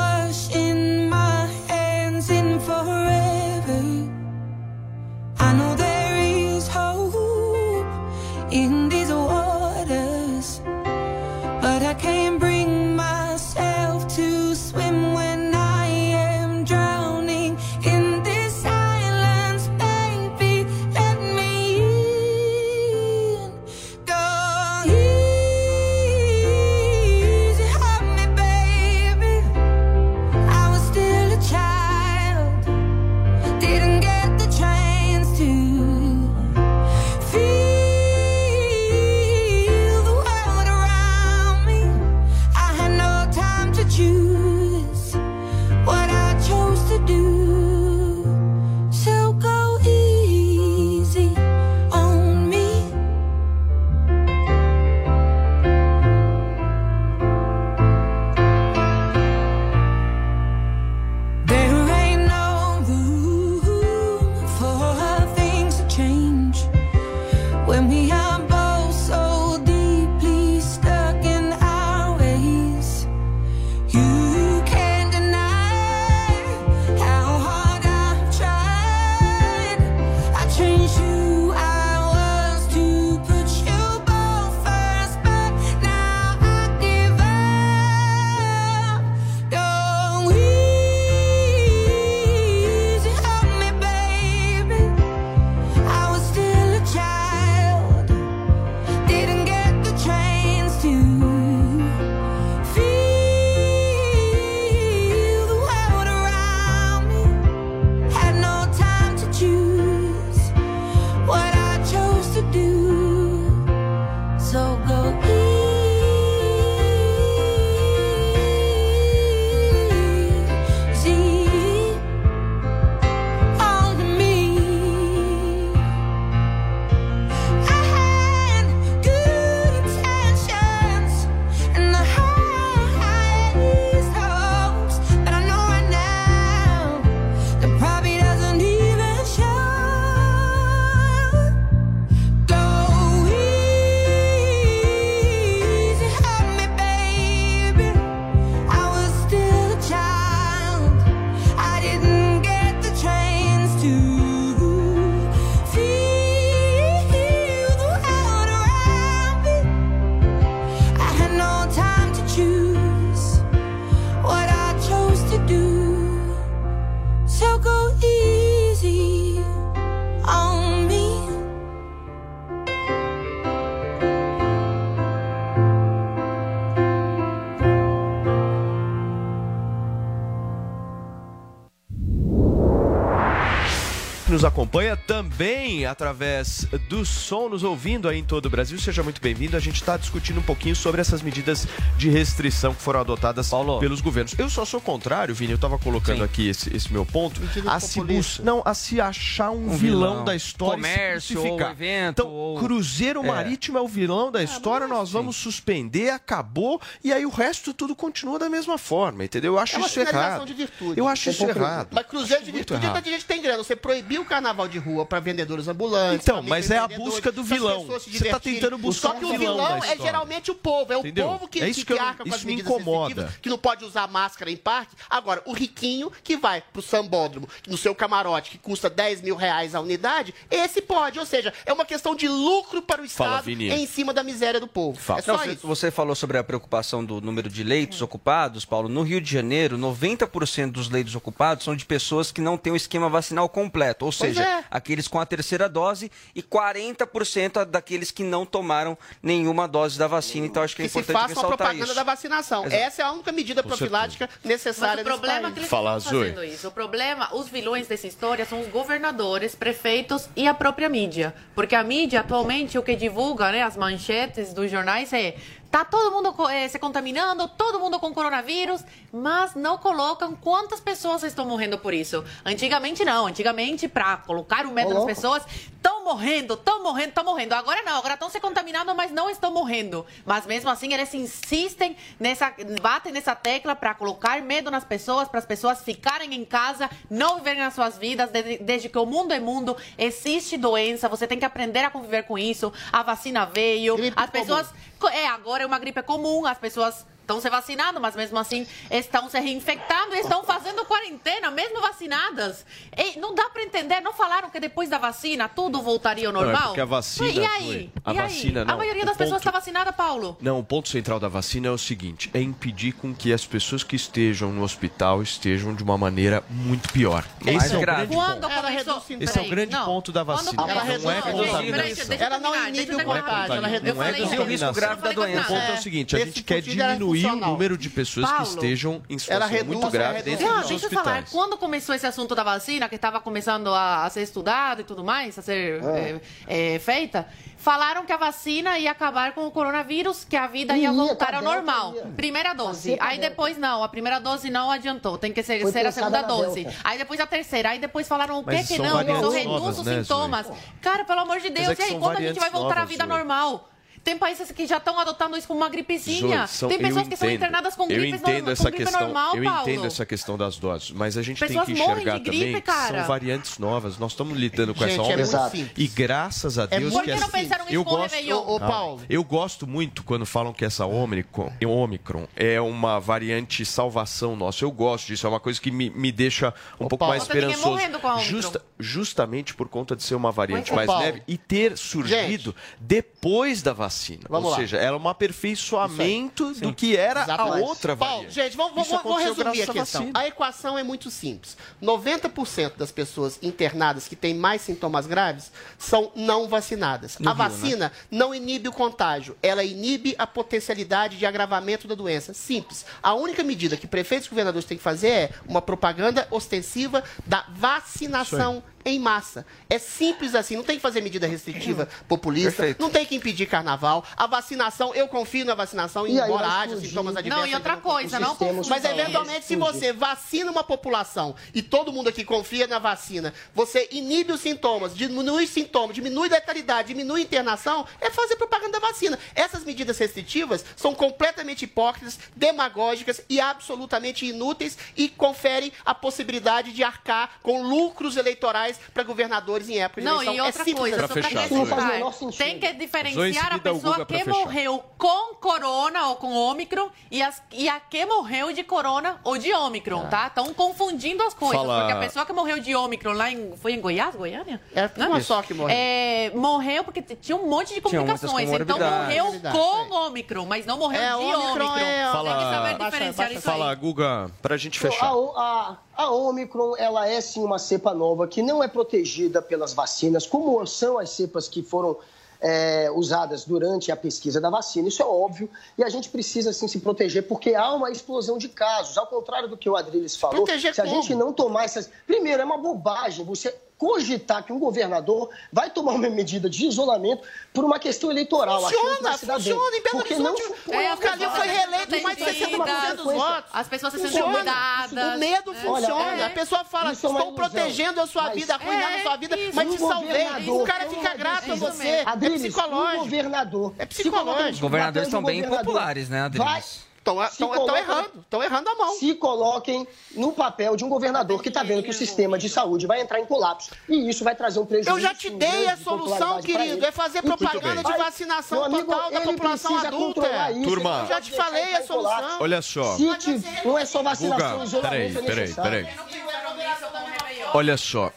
também através do som, nos ouvindo aí em todo o Brasil. Seja muito bem-vindo. A gente está discutindo um pouquinho sobre essas medidas de restrição que foram adotadas pelos governos. Eu só sou contrário, Vini, eu estava colocando aqui esse, esse meu ponto, a se, bus- não, a se achar um, Um vilão, vilão. da história. e se Comércio, crucificar. ou evento, Então, ou- Cruzeiro É. Marítimo é o vilão da história, nós vamos suspender, acabou, e aí o resto tudo continua da mesma forma, entendeu? Eu acho É uma isso errado. de virtude. Eu acho isso Concordo. errado. Mas cruzeiro de Muito virtude é pra gente tem grana. Você proibiu o carnaval de rua para vendedores ambulantes. Então, mas é a busca do vilão. Você tá divertirem. tentando buscar Só que o o vilão vilão é geralmente o povo. É Entendeu? o povo que, É isso que, que eu- arca com isso as me medidas incomoda. que não pode usar máscara em parque. Agora, o riquinho que vai pro sambódromo, no seu camarote, que custa 10 mil reais a unidade, esse pode. Ou seja, é uma questão de lucro para o Fala, Estado Vini. em cima da miséria do povo. É Não, só você, isso. você falou sobre a preocupação do número de leitos ocupados, Paulo. No Rio de Janeiro, 90% dos leitos ocupados são de pessoas que não têm o esquema vacinal completo, ou Pois seja, é. aqueles com a terceira dose e 40% daqueles que não tomaram nenhuma dose da vacina. Então acho que é Que se importante faça uma ressaltar propaganda isso. da vacinação. Exato. Essa é a única medida Com profilática necessária Mas o problema é que país. eles estão fazendo isso. O problema, os vilões dessa história são os governadores, prefeitos e a própria mídia. Porque a mídia, atualmente, o que divulga, né, as manchetes dos jornais é tá todo mundo eh, se contaminando, todo mundo com coronavírus, mas não colocam quantas pessoas estão morrendo por isso. Antigamente não, antigamente para colocar o medo nas pessoas, estão morrendo, estão morrendo, estão morrendo. Agora não, agora estão se contaminando, mas não estão morrendo. Mas mesmo assim eles insistem nessa, batem nessa tecla para colocar medo nas pessoas, para as pessoas ficarem em casa, não viverem as suas vidas, desde, desde que o mundo é mundo, existe doença, você tem que aprender a conviver com isso. A vacina veio, as pessoas é agora é uma gripe comum, as pessoas estão se vacinando, mas mesmo assim estão se reinfectando e estão fazendo quarentena, mesmo vacinadas. E não dá para entender, não falaram que depois da vacina tudo voltaria ao Não, é normal? porque a vacina, E aí? A E aí? vacina não. A maioria O das pessoas ponto- está vacinada, Paulo. Não, o ponto central da vacina é o seguinte: é impedir com que as pessoas que estejam no hospital estejam de uma maneira muito pior. Esse é o grande Quando ponto. começou... Esse é o grande não. ponto da Quando vacina. começou- Não é contaminação. Ela não inibe o contágio, ela reduz o risco grave da O doença. ponto é o seguinte: a gente quer era diminuir o número de pessoas que Paulo, estejam em ela situação reduz, muito grave dentro Não, dos deixa eu falar. hospitais. Quando começou esse assunto da vacina, que estava começando a, a ser estudado e tudo mais, a ser É. é, é, feita, falaram que a vacina ia acabar com o coronavírus, que a vida ia Ia, voltar tá ao normal. Primeira dose. cepa Aí depois não, a primeira dose não adiantou. Tem que ser, ser a segunda dose. Delta. Aí depois a terceira. Aí depois falaram o Que são não, isso reduz os né, sintomas. Cara, pelo amor de Deus, é que e aí quando a gente vai voltar à novas, vida Zoe. normal? Tem países que já estão adotando isso como uma gripezinha. São- Tem eu pessoas que são internadas com eu gripes entendo norma- essa gripe questão, normal, Eu Paulo. entendo essa questão das doses, mas a gente Pessoas tem que enxergar gripe, também que são variantes novas. Nós estamos lidando com Gente, essa é onda. simples. e graças a É Deus que Por que essa... não pensaram nisso eu com o gosto, ô, Calma. Paulo. Eu gosto muito quando falam que essa Omicron, Omicron é uma variante salvação nossa. Eu gosto disso, é uma coisa que me, me deixa um pouco Paulo. mais esperançoso. morrendo com a Omicron. Justa- justamente por conta de ser uma variante mais leve e ter surgido depois da vacina. Vamos Ou lá. seja, ela é um aperfeiçoamento do que era Exatamente. a outra variante. gente, vamos, vamos, vamos resumir a questão. vacina. A equação é muito simples. 90% das pessoas internadas que têm mais sintomas graves são não vacinadas. No a Rio, vacina não inibe o contágio, ela inibe a potencialidade de agravamento da doença. Simples. A única medida que prefeitos e governadores têm que fazer é uma propaganda ostensiva da vacinação em massa. É simples assim, não tem que fazer medida restritiva populista, Perfeito. não tem que impedir carnaval. A vacinação, eu confio na vacinação, E embora haja sintomas adversos. Não, e outra coisa, não confunde. mas eventualmente, se você vacina uma população e todo mundo aqui confia na vacina, você inibe os sintomas, diminui os sintomas, diminui letalidade, diminui a internação, é fazer propaganda da vacina. Essas medidas restritivas são completamente hipócritas, demagógicas e absolutamente inúteis e conferem a possibilidade de arcar com lucros eleitorais para governadores em época de Não, eleição. e é outra simples coisa, assim. só pra fechar, Isso não faz tem que diferenciar a pessoa que fechar. morreu com corona ou com ômicron e, as, e a que morreu de corona ou de ômicron, tá? Estão confundindo as coisas, Fala- porque a pessoa que morreu de ômicron lá em... Foi em Goiás, Goiânia? É Né? uma só que morreu. É, morreu porque tinha um monte de complicações. Então morreu com ômicron, mas não morreu É, de Ômicron ômicron. é- Fala- Tem que saber Baixa- diferenciar baixa- isso Fala, aí. Guga, pra gente A, fechar. a, a Omicron, ela é sim uma cepa nova que não é protegida pelas vacinas, como são as cepas que foram é, usadas durante a pesquisa da vacina. Isso é óbvio e a gente precisa sim se proteger porque há uma explosão de casos. Ao contrário do que o Adriles falou, Proteger se a como? gente não tomar essas... Primeiro, é uma bobagem você cogitar que um governador vai tomar uma medida de isolamento por uma questão eleitoral. achando que Funciona, funciona. Em Belo Porque não Horizonte, fu- É, o Calil foi reeleito com mais de 60% dos votos. As pessoas se sentem Funciona. cuidadas. O medo É. funciona. Olha, a pessoa fala, é estou ilusão. protegendo a sua vida, arruinando a É, sua vida, isso. mas te Um salvei. O cara fica grato a você. É Adriles, psicológico. Um governador. É psicológico. no- Governadores são bem populares, né, Adriles? Estão Se coloquem- errando, estão errando a mão. Se coloquem no papel de um governador que está vendo que o sistema de saúde vai entrar em colapso. E isso vai trazer um prejuízo. Eu já te dei a solução, querido. É fazer propaganda de vacinação amigo, total da população adulta. isso, Turma. Eu já te falei a solução. Olha só. Se te- não é só vacinação, isolamento peraí, é peraí, necessário. peraí. Olha só.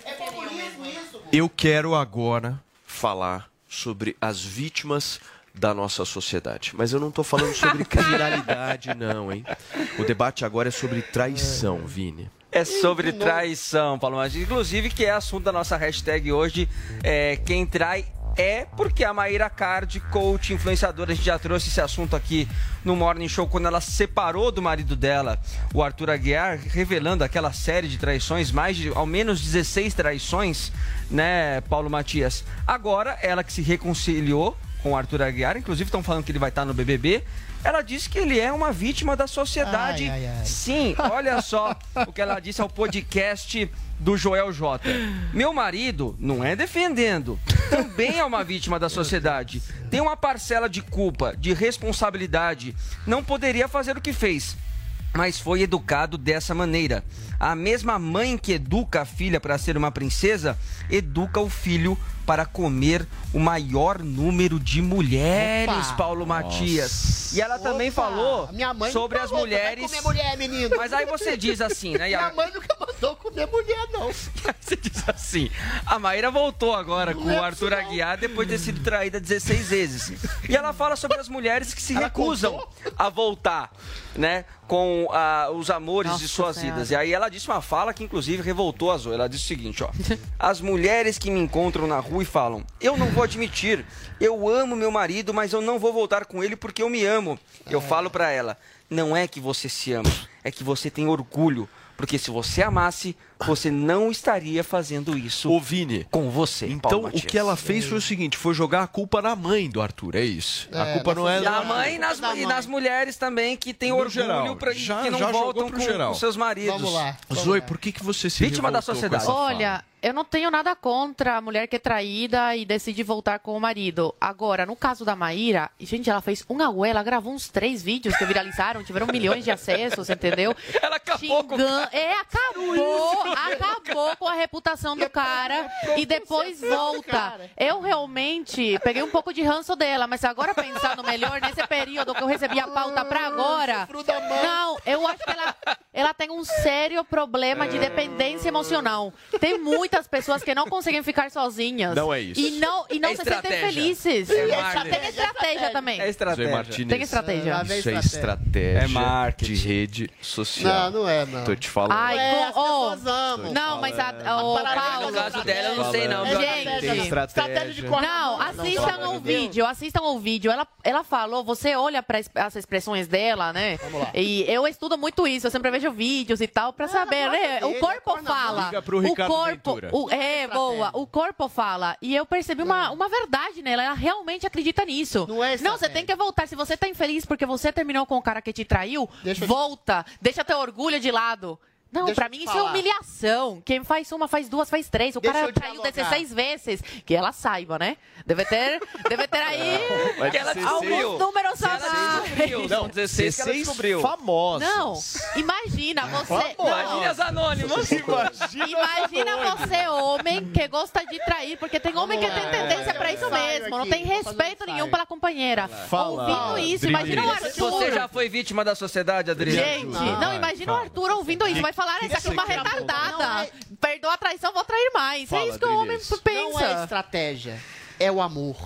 Eu quero agora falar sobre as vítimas da nossa sociedade. Mas eu não tô falando sobre [LAUGHS] criminalidade, não, hein? O debate agora é sobre traição, Vini. É sobre traição, Paulo Maggi. Inclusive, que é assunto da nossa hashtag hoje. É, quem trai é porque a Maíra Card, coach, influenciadora, a gente já trouxe esse assunto aqui no Morning Show, quando ela separou do marido dela, o Arthur Aguiar, revelando aquela série de traições, mais de ao menos 16 traições, né, Paulo Matias? Agora, ela que se reconciliou com o Arthur Aguiar, inclusive estão falando que ele vai estar no BBB. Ela disse que ele é uma vítima da sociedade. Ai, ai, ai. Sim, [LAUGHS] olha só o que ela disse ao podcast do Joel J. Meu marido, não é defendendo, também é uma vítima da sociedade. Tem uma parcela de culpa, de responsabilidade. Não poderia fazer o que fez. Mas foi educado dessa maneira. A mesma mãe que educa a filha para ser uma princesa, educa o filho para comer o maior número de mulheres, Opa! Paulo Matias. E ela também Opa! falou Minha mãe sobre não as falou mulheres. comer mulher, menino. Mas aí você diz assim, né? Minha mãe nunca mandou comer mulher, não. [LAUGHS] Você diz assim, a Maíra voltou agora com o Arthur Aguiar depois de ter sido traída 16 vezes. E ela fala sobre as mulheres que se recusam a voltar, né? Com ah, os amores de Nossa suas Senhora. vidas. E aí ela disse uma fala que inclusive revoltou a Zoe. Ela disse o seguinte, ó. As mulheres que me encontram na rua e falam, eu não vou admitir, eu amo meu marido, mas eu não vou voltar com ele porque eu me amo. Eu falo pra ela, não é que você se ama, é que você tem orgulho. Porque se você amasse, você não estaria fazendo isso Ô, Vini. com você. Então, Paulo o que ela fez foi o seguinte: foi jogar a culpa na mãe do Arthur, é isso. a É, culpa não é E a mãe nas, e nas mulheres também que tem No orgulho geral, pra, já- que não já voltam pro com, geral. com seus maridos. Vamos lá. Zoe, por que, que você se Vítima da sociedade. Olha, eu não tenho nada contra a mulher que é traída e decide voltar com o marido. Agora, no caso da Maíra, gente, ela fez um auê, ela gravou uns três vídeos que viralizaram, tiveram milhões de acessos, entendeu? [LAUGHS] Ela acabou com É, acabou, acabou com a reputação do cara e depois volta. Eu realmente peguei um pouco de ranço dela, mas agora pensando melhor, nesse período que eu recebi a pauta pra agora, não, eu acho que ela, ela tem um sério problema de dependência emocional. Tem muitas pessoas que não conseguem ficar sozinhas. Não é isso. E não, e não É se sentem felizes. É Tem marketing. estratégia também. É estratégia. Tem estratégia. Isso é estratégia É marketing. de rede social. Não, não é, não. Tô te falando. Ai, É, com- oh, amam. Não, mas a, o parada Paulo, No caso dela, eu não sei não. Gente. Estratégia de corte. Não, assistam ao vídeo, assistam ao vídeo. Ela, ela falou, você olha para as expressões dela, né? Vamos lá. E eu estudo muito isso, eu sempre vejo vídeos e tal pra saber, né? dele, O corpo corna fala. O corpo, o, é, boa. O corpo fala. E eu percebi uma, uma verdade nela. Ela realmente acredita nisso. Não é Não, você tem que voltar. Se você tá infeliz porque você terminou com o cara que te traiu, Deixa eu- volta. Deixa teu orgulho de lado. Não, Deixa pra mim isso é humilhação. Quem faz uma, faz duas, faz três. O Deixa cara traiu dialogar. 16 vezes. Que ela saiba, né? Deve ter, deve ter aí [LAUGHS] Mas Que ela 16 alguns números a Ela mais. descobriu. São 16 que ela descobriu. famosos. Não, imagina você. Imagine as anônimas. Imagina você, homem, que gosta de trair, porque tem homem que tem tendência pra isso ensaio mesmo, não tem respeito nenhum pela companheira. Fala, Ouvindo isso, imagina o. Arthur. Você já foi vítima da sociedade, Adriano? Gente, não, imagina o Arthur ouvindo isso. Vai falar, essa aqui é uma retardada. Perdoa a traição, vou trair mais. Fala, é isso que o homem pensa. Não é estratégia, é o amor.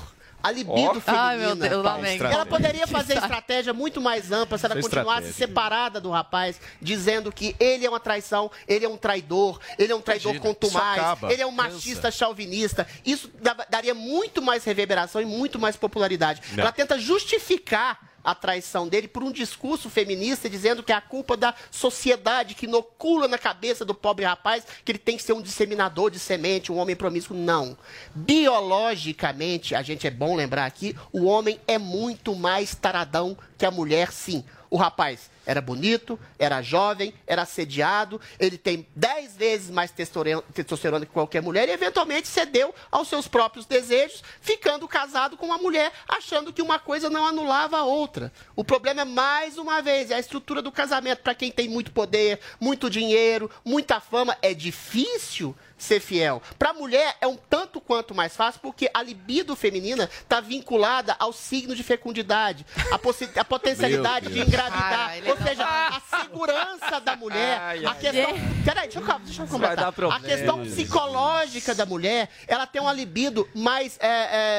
A libido feminina. Ai, meu Deus. Ela poderia fazer estratégia muito mais ampla se ela Isso é continuasse estratégia. separada do rapaz, dizendo que ele é uma traição, ele é um traidor, ele é um traidor Imagina, contumaz, isso ele é um machista chauvinista. Isso daria muito mais reverberação e muito mais popularidade. Não. Ela tenta justificar a traição dele por um discurso feminista dizendo que é a culpa da sociedade que inocula na cabeça do pobre rapaz que ele tem que ser um disseminador de semente, um homem promíscuo. Não. Biologicamente, a gente é bom lembrar aqui, o homem é muito mais taradão que a mulher, sim. O rapaz Era bonito, era jovem, era assediado, ele tem 10 vezes mais testosterona que qualquer mulher e eventualmente cedeu aos seus próprios desejos, ficando casado com uma mulher, achando que uma coisa não anulava a outra. O problema é, mais uma vez, é a estrutura do casamento. Para quem tem muito poder, muito dinheiro, muita fama, é difícil ser fiel. Para a mulher é um tanto quanto mais fácil, porque a libido feminina está vinculada ao signo de fecundidade, a, a potencialidade de engravidar. Ai, Ou não- seja, a segurança da mulher, Ai, a ai. questão. Peraí, deixa eu, deixa eu completar. A questão psicológica da mulher, ela tem uma libido mais, é,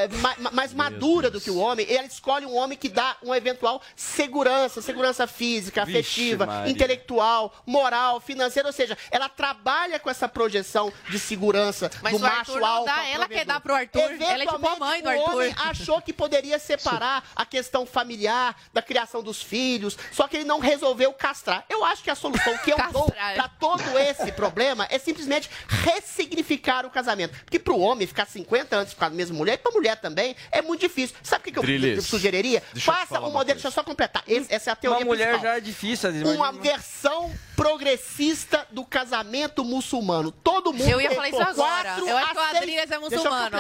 é, ma- ma- mais madura do que o homem, e ela escolhe um homem que dá uma eventual segurança, segurança física, Vixe, afetiva, Maria. intelectual, moral, financeira, ou seja, ela trabalha com essa projeção de segurança Mas do o macho Arthur alfa dá, ela quer dar pro Arthur. Ela é tipo a mãe do Eventualmente, o homem Arthur. achou que poderia separar a questão familiar da criação dos filhos, só que ele não resolveu castrar. Eu acho que a solução que eu dou para todo esse problema é simplesmente ressignificar o casamento. Porque pro homem ficar 50 anos com a mesma mulher, e pra mulher também, é muito difícil. Sabe o que, que eu, sugeriria? deixa Faça um uma modelo, deixa eu só completar. Esse- essa é a teoria Uma mulher principal. já é difícil, Uma versão progressista do casamento muçulmano. Todo mundo Eu ia tem falar isso agora. quatro Eu acho a que o seis- Adriles é Deixa eu muçulmano.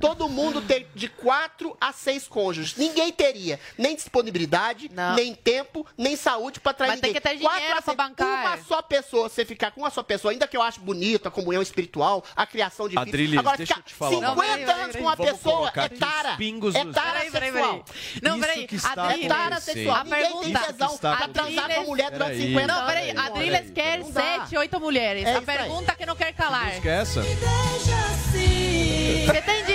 Todo mundo tem de quatro a seis cônjuges. Ninguém teria nem disponibilidade, nem tempo, nem saúde pra trair Mas tem ninguém. que ter Quatro dinheiro a pra bancar. Uma só pessoa, você ficar com uma só pessoa, ainda que eu acho bonito a comunhão espiritual, a criação de Adriles, filhos. Agora, deixa ficar eu te falar uma 50 coisa. anos com uma pessoa é aqui os tara. pingos É tara Peraí, peraí, sexual. peraí. Não, Isso peraí. que está É Adriles, tara sexual. a Ninguém tem pergunta. tesão pra transar com a mulher durante Peraí. 50 Não, anos. peraí. Não, Adriles peraí. quer Não dá. sete, oito mulheres. É a pergunta que não quer calar. Esqueça. Você tem a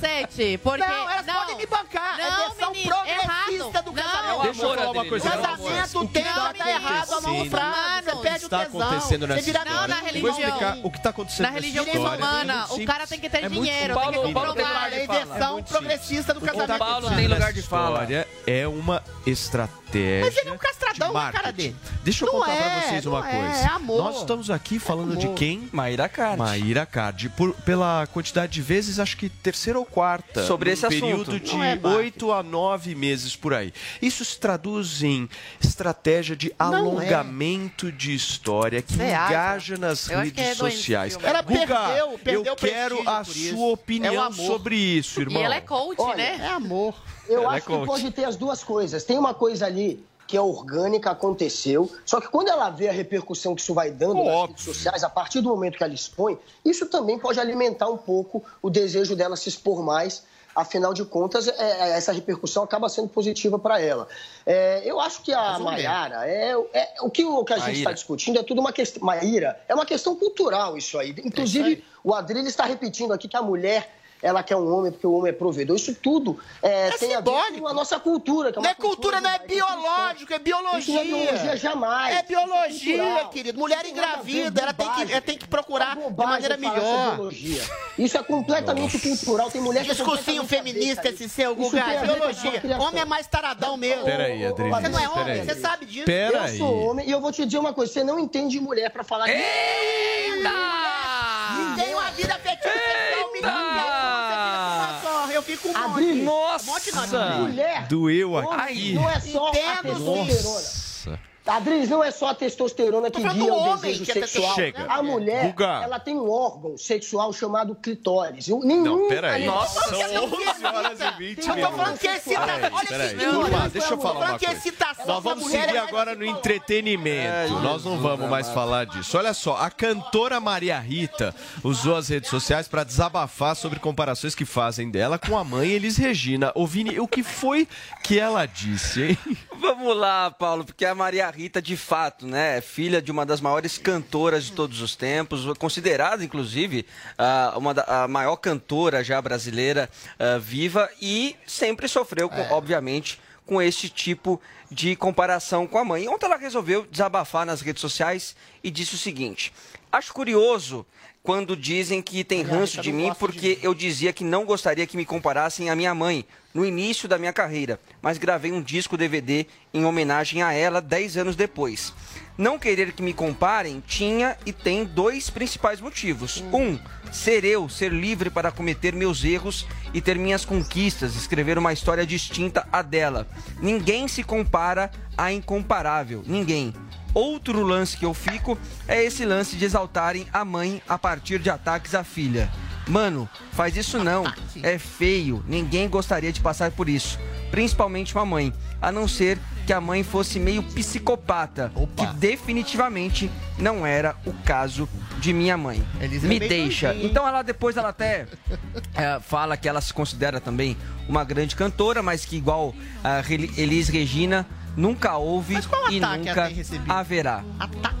sete? Porque... Não, elas podem me bancar. é Não, versão menino, progressista errado. do Não. casamento. Deixa eu falar uma coisa O pra casamento vocês. O que tem tá tá errado a mão frase. Você O perde o está tesão. acontecendo Você nessa vira história? Não, na Eu vou religião. explicar o que está acontecendo Na nessa religião história. muçulmana, É o cara tem que ter É dinheiro, tem que Paulo, comprovar. Paulo, Falei versão progressista do O que casamento. está acontecendo nessa história é uma estratégia Mas ele é um castradão de na marketing. cara dele. Deixa eu Não contar é, pra vocês uma não é, coisa. é amor. Nós estamos aqui falando de Amor. quem? Maíra Card. Maíra Card. Pela quantidade de vezes, acho que terceira ou quarta. Sobre esse assunto. período de Não é oito a nove meses por aí. Isso se traduz em estratégia de Não é. alongamento de história que Você acha? engaja nas Eu redes é doente sociais. filme. Ela Guga, perdeu- perdeu eu quero a sua É opinião amor. sobre isso, irmão. E ela é coach, Olha, né? É amor. Eu Ela é acho que pode ter as duas coisas. Tem uma coisa ali que é orgânica, aconteceu, só que quando ela vê a repercussão que isso vai dando nas redes sociais, a partir do momento que ela expõe, isso também pode alimentar um pouco o desejo dela se expor mais. Afinal de contas, é, é, essa repercussão acaba sendo positiva para ela. É, eu acho que a. Maiara, é, é- o que, o que a gente está discutindo é tudo uma questão. Maíra, é uma questão cultural isso aí. Inclusive, o Adrilho está repetindo aqui que a mulher ela quer um homem porque o homem é provedor. Isso tudo é, É tem a ver simbólico. com a nossa cultura. Que é Não é cultura, não é judaica-cristã. biológico, é biologia. Isso não é biologia jamais. É Isso biologia, cultural. querido. Mulher engravida, ela tem, que, ela tem que procurar de maneira melhor. biologia. Isso é completamente cultural. Tem mulher que é Discursinho feminista esse seu, Guga. sua Biologia. Homem é mais taradão mesmo. Peraí, Adriles, Você não é homem, você sabe disso. Pera Eu aí. sou homem e eu vou te dizer uma coisa: você não entende mulher pra falar disso. E tem uma vida afetiva sexual, menino. Fica com um monte. Adriles, Um monte não. mulher. Doeu aqui. Não é só a Entendo, testosterona. Adriles, não é só a testosterona que guia o homem desejo que é sexual. Chega. A mulher, Guga. ela tem um órgão sexual chamado clitóris. Eu- Nenhum Não, peraí. Nossa, são 11 horas e 20 Eu tô falando que é Peraí, excitação. Olha peraí. Turma, deixa eu falar uma é coisa. Nós vamos seguir é agora no entretenimento. Nós não vamos mais falar disso. Olha só, a cantora Maria Rita usou as redes sociais para desabafar sobre comparações que fazem dela com a mãe Elis Regina. Ô Vini, o que foi que ela disse, hein? Vamos lá, Paulo, porque a Maria Rita, de fato, né, é filha de uma das maiores cantoras de todos os tempos, considerada, inclusive, ah, uma da, a maior cantora já brasileira ah, viva e sempre sofreu, com, obviamente, com este tipo de comparação com a mãe. Ontem ela resolveu desabafar nas redes sociais e disse o seguinte: acho curioso quando dizem que tem ranço de mim porque eu dizia que não gostaria que me comparassem à minha mãe no início da minha carreira, mas gravei um disco DVD em homenagem a ela 10 anos depois. Não querer que me comparem tinha e tem dois principais motivos. Um, ser eu, ser livre para cometer meus erros e ter minhas conquistas, escrever uma história distinta à dela. Ninguém se compara a incomparável, ninguém. Outro lance que eu fico é esse lance de exaltarem a mãe a partir de ataques à filha. Mano, faz isso não. É feio. Ninguém gostaria de passar por isso. Principalmente uma mãe. A não ser que a mãe fosse meio psicopata. Que definitivamente não era o caso de minha mãe. Me é deixa. doidinha, hein? Então ela depois ela até [LAUGHS] é, fala que ela se considera também uma grande cantora, mas que igual a Elis Regina nunca houve qual e ataque nunca haverá.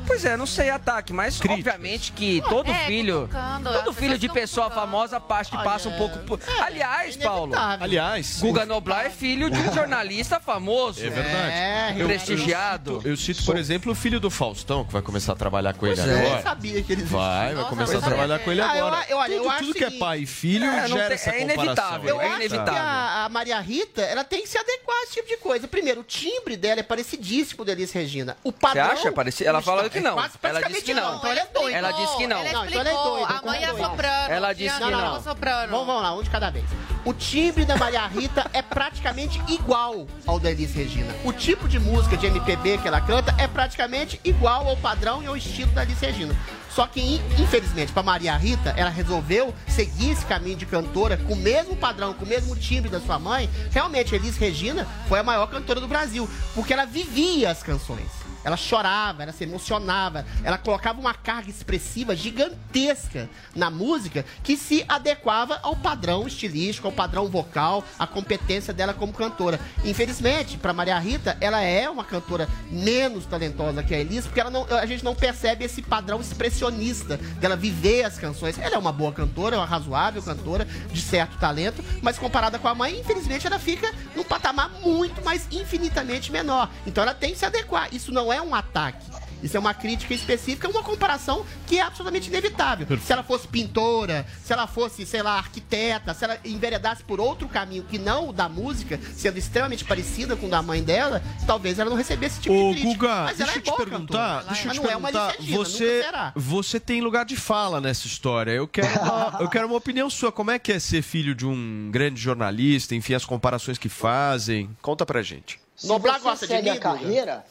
Pois é, não sei ataque, mas obviamente que todo É, filho, cutucando, todo filho de pessoa famosa passa, passa um pouco por... Aliás, Paulo, Aliás, Guga Noblar é filho de um jornalista famoso. É verdade. Eu- prestigiado. Eu, cito, eu cito, por exemplo, o filho do Faustão, que vai começar a trabalhar com ele Pois é, agora. eu sabia que eles Vai, vai Nossa, começar a trabalhar é- com ele Ah, eu- agora. eu- olha, eu tudo acho tudo que é que- pai e filho É, não gera tem- essa é comparação. inevitável, Eu é acho inevitável. que a, a Maria Rita, ela tem que se adequar a esse tipo de coisa. Primeiro, o timbre dela é parecidíssimo da Elis Regina. O padrão... acha? Pareci- ela falou que não. É Ela disse que não. Então ela é doida. Ela disse que não. Ela Não, então ela é explicou, doida. a mãe é soprano. Ela disse que não. soprano. Vamos, vamos lá, um de cada vez. O timbre da Maria Rita é praticamente igual ao da Elis Regina. O tipo de música de MPB que ela canta é praticamente igual ao padrão e ao estilo da Elis Regina. Só que, in- infelizmente, para Maria Rita, ela resolveu seguir esse caminho de cantora com o mesmo padrão, com o mesmo timbre da sua mãe. Realmente, Elis Regina foi a maior cantora do Brasil, porque ela vivia as canções. Ela chorava, ela se emocionava, ela colocava uma carga expressiva gigantesca na música que se adequava ao padrão estilístico, ao padrão vocal, à competência dela como cantora. Infelizmente, para Maria Rita, ela é uma cantora menos talentosa que a Elis, porque não, a gente não percebe esse padrão expressionista dela viver as canções. Ela é uma boa cantora, uma razoável cantora, de certo talento, mas comparada com a mãe, infelizmente ela fica num patamar muito mais infinitamente menor. Então ela tem que se adequar. Isso não é um ataque. Isso é uma crítica específica, uma comparação que é absolutamente inevitável. Se ela fosse pintora, se ela fosse, sei lá, arquiteta, se ela enveredasse por outro caminho que não o da música, sendo extremamente parecida com o da mãe dela, talvez ela não recebesse esse tipo Ô, de crítica. Guga, Mas deixa ela eu é te boa perguntar, cantora. deixa eu te não é uma perguntar, Regina, você, você tem lugar de fala nessa história. Eu quero, uma, eu quero uma opinião sua. Como é que é ser filho de um grande jornalista? Enfim, as comparações que fazem. Conta pra gente. Se Noblar você gosta de segue mim, a Guga?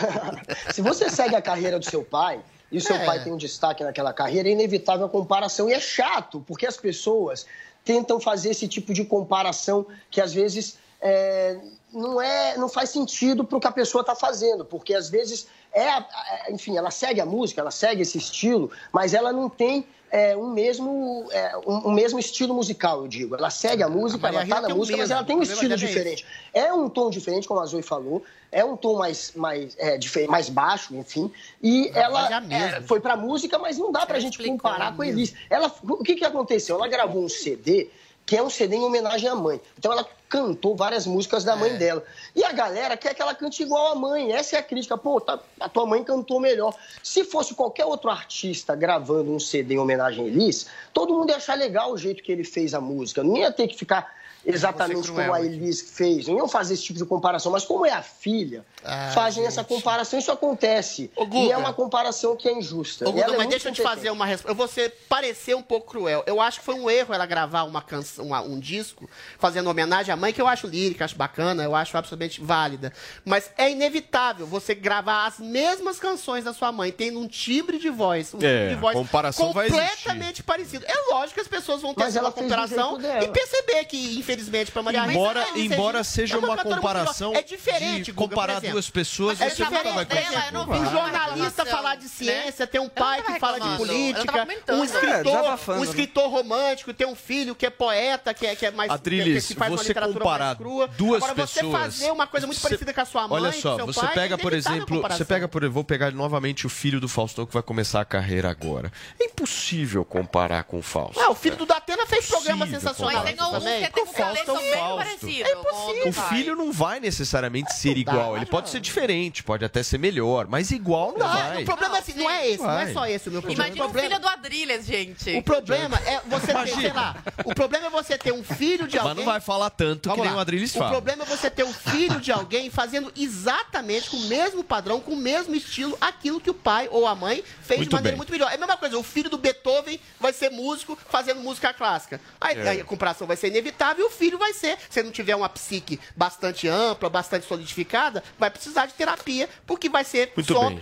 [LAUGHS] se você segue a carreira do seu pai e o seu É. pai tem um destaque naquela carreira, é inevitável a comparação e é chato porque as pessoas tentam fazer esse tipo de comparação que às vezes é, não é, não faz sentido para o que a pessoa está fazendo, porque às vezes é, enfim, ela segue a música, ela segue esse estilo, mas ela não tem é, um mesmo é, um, um mesmo estilo musical, eu digo. Ela segue a música, Maria ela tá Rita na música, mas mesmo, ela tem um estilo dela é diferente. É um tom diferente, como a Zoe falou, é um tom mais, mais, é, dife- mais baixo, enfim. E ela é, foi pra música, mas não dá pra gente comparar com a Elis. Ela, o que, que aconteceu? Ela gravou um CD que é um CD em homenagem à mãe. Então ela cantou várias músicas da mãe dela. E a galera quer que ela cante igual a mãe. Essa é a crítica. Pô, tá- a tua mãe cantou melhor. Se fosse qualquer outro artista gravando um CD em homenagem a Elis, todo mundo ia achar legal o jeito que ele fez a música. Não ia ter que ficar exatamente como a aqui. Elis fez. Não iam fazer esse tipo de comparação. Mas como é a filha, Ah, fazem essa comparação. Isso acontece. Guga. e é uma comparação que é injusta. Ô, Guga, ela é mas muito deixa eu te fazer uma resposta. Eu vou ser, parecer um pouco cruel. Eu acho que foi um erro ela gravar uma canção, uma- um disco fazendo homenagem à mãe, que eu acho lírica, acho bacana, eu acho absolutamente válida. Mas é inevitável você gravar as mesmas canções da sua mãe, tendo um timbre de voz, um É, timbre de voz a completamente parecido. É lógico que as pessoas vão ter Mas essa comparação e perceber que, infelizmente, para Maria Embora, a Elis embora seja é uma comparação. É diferente, comparar exemplo. duas pessoas, É você nunca vai conseguir. não vi Um jornalista falar de né? ciência, tem um pai que fala de política, um É, escritor, um né? escritor romântico, tem um filho que é poeta, que é, que é mais Adriles, que, que faz uma você literatura comparar crua. duas Agora, você pessoas. fazer uma coisa muito você- parecida com a sua mãe, Olha só, seu você pai, pega, é por exemplo, você pega, por vou pegar novamente o filho do Faustão que vai começar a carreira agora. É impossível comparar com o Fausto. Ah, o filho do Datena fez programa sensacional Mas tem alguns que um Com Fausto talento bem Fausto. É impossível. O filho não vai necessariamente ser igual. Ele pode ser diferente, pode até ser melhor, mas igual não vai. o problema problema assim, não é esse, não é Vai. só esse o meu problema. Imagina o um problema, filho do Adrilles, gente. o problema é você ter, sei lá, o problema é você ter um filho de Mas alguém. não vai falar tanto que Vamos nem lá. o Adriles O fala. problema é você ter um filho de alguém fazendo exatamente com o mesmo padrão, com o mesmo estilo, aquilo que o pai ou a mãe fez Muito de maneira bem. muito melhor. É a mesma coisa, o filho do Beethoven vai ser músico fazendo música clássica. Aí, É. aí a comparação vai ser inevitável e o filho vai ser, se não tiver uma psique bastante ampla, bastante solidificada, vai precisar de terapia, porque vai ser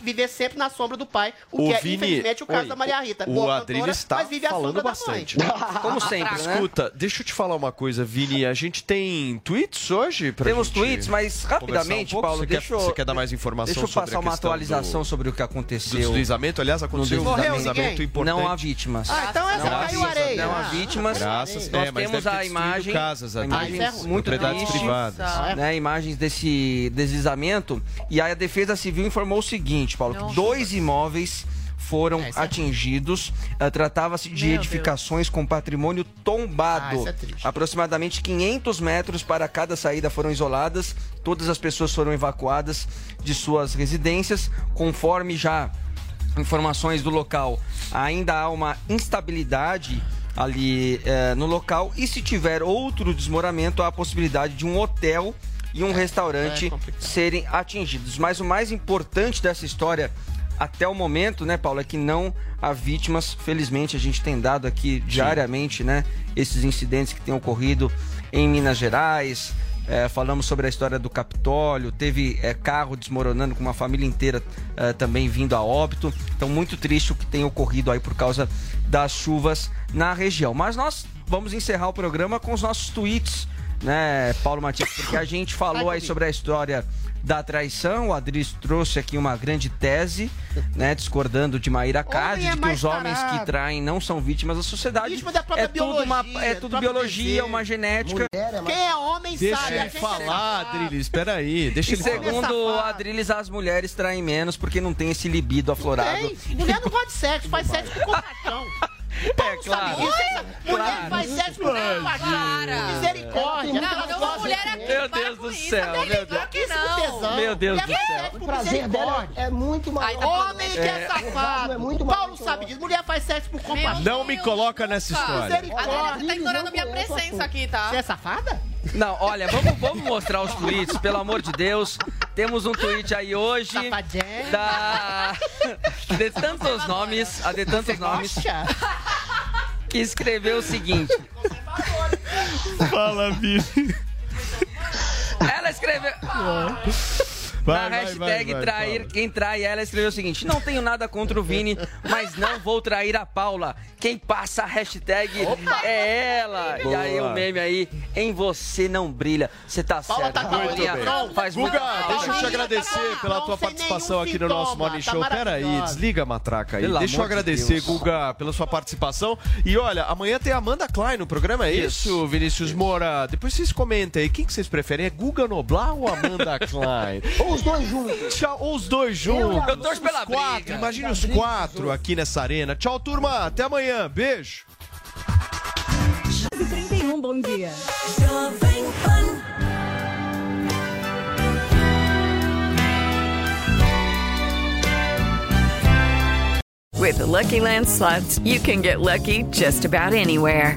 viver sempre na sombra do pai, o Ô, que é, Vini, infelizmente, o caso oi, da Maria Rita. O cantora, está mas vive a falando sombra bastante. da mãe. Como [LAUGHS] sempre, né? Escuta, deixa eu te falar uma coisa, Vini. A gente tem tweets hoje? Pra Temos gente tweets, mas rapidamente, um? Paulo, você deixa quer, eu- Você quer dar mais informação Deixa eu sobre passar a uma atualização do, sobre o que do aconteceu. deslizamento? Aliás, aconteceu um deslizamento importante. Não há vítimas. Ah, então essa caiu areia. Não há vítimas. Graças. Nós É, temos a imagem, casas, a é ruim. muito Propriedades triste, privadas. né, imagens desse deslizamento. E aí a Defesa Civil informou o seguinte, Paulo, que Não. dois imóveis foram É, é atingidos. Ah, Tratava-se de Meu edificações com patrimônio tombado. Ah, é. Aproximadamente 500 metros para cada saída foram isoladas. Todas as pessoas foram evacuadas de suas residências, conforme já informações do local. Ainda há uma instabilidade ali eh, no local e se tiver outro desmoramento, há a possibilidade de um hotel e um restaurante é serem atingidos. Mas o mais importante dessa história até o momento, né, Paulo, é que não há vítimas. Felizmente, a gente tem dado aqui diariamente, né, esses incidentes que têm ocorrido em Minas Gerais. É, falamos sobre a história do Capitólio, teve é, carro desmoronando com uma família inteira é, também vindo a óbito. Então, muito triste o que tem ocorrido aí por causa das chuvas na região. Mas nós vamos encerrar o programa com os nossos tweets, né, Paulo Matias? Porque a gente falou aí sobre a história da traição. O Adris trouxe aqui uma grande tese, né, discordando de Maíra Cade, é de que os homens tarado. que traem não são vítimas da sociedade. Vítima da própria é tudo uma, biologia, é do tudo biologia, desejo. uma genética. Quem é homem Deixa sabe. a ele falar, é Adriles. Espera aí, deixa E ele segundo o. Adriles, as mulheres traem menos porque não tem esse libido aflorado. Tem. Mulher não gosta de sexo, faz sexo por [LAUGHS] compaixão. É, claro. Mulher faz sexo por compaixão. Para. Misericórdia. Não, tem uma mulher de- aqui. Meu Deus com do isso, céu, também meu não, Deus. não. com tesão. Meu Deus do faz céu. O prazer dela misericórdia. é muito Ai, maior. Homem que é safado. é Paulo sabe disso. Mulher faz sexo por compaixão. Não me coloca nessa história. Adriana, você tá ignorando minha presença aqui, tá? Você é safada? Não, olha, vamos, vamos mostrar os tweets, pelo amor de Deus. Temos um tweet aí hoje Safadinha. da [LAUGHS] de tantos nomes, a de tantos nomes, que escreveu o seguinte. Fala, Vini. Ela escreveu. Vai, Na hashtag vai, vai, trair, quem trai ela escreveu o seguinte: Não tenho nada contra o Vini, mas não vou trair a Paula. Quem passa a hashtag é ela. E aí Boa. o meme aí, em você não brilha. Você tá Paula certo. tá com a Paulinha. Faz Guga, muito deixa eu te agradecer tá pela tua participação aqui no nosso Morning tá Show. Pera aí, desliga a matraca aí. Pelo Deixa eu agradecer, Deus. Guga, pela sua participação. E olha, amanhã tem a Amanda Klein no programa, é isso, Isso. Vinícius Moura? Depois vocês comentem aí, quem que vocês preferem? É Guga Noblar ou Amanda [LAUGHS] Klein? Ou os dois juntos. Tchau, ou os dois juntos. Eu torço pela quatro, briga. imagine os quatro aqui nessa arena. Tchau, turma. Até amanhã. Beijo. 31, bom dia. With the Lucky Land slots, you can get lucky just about anywhere.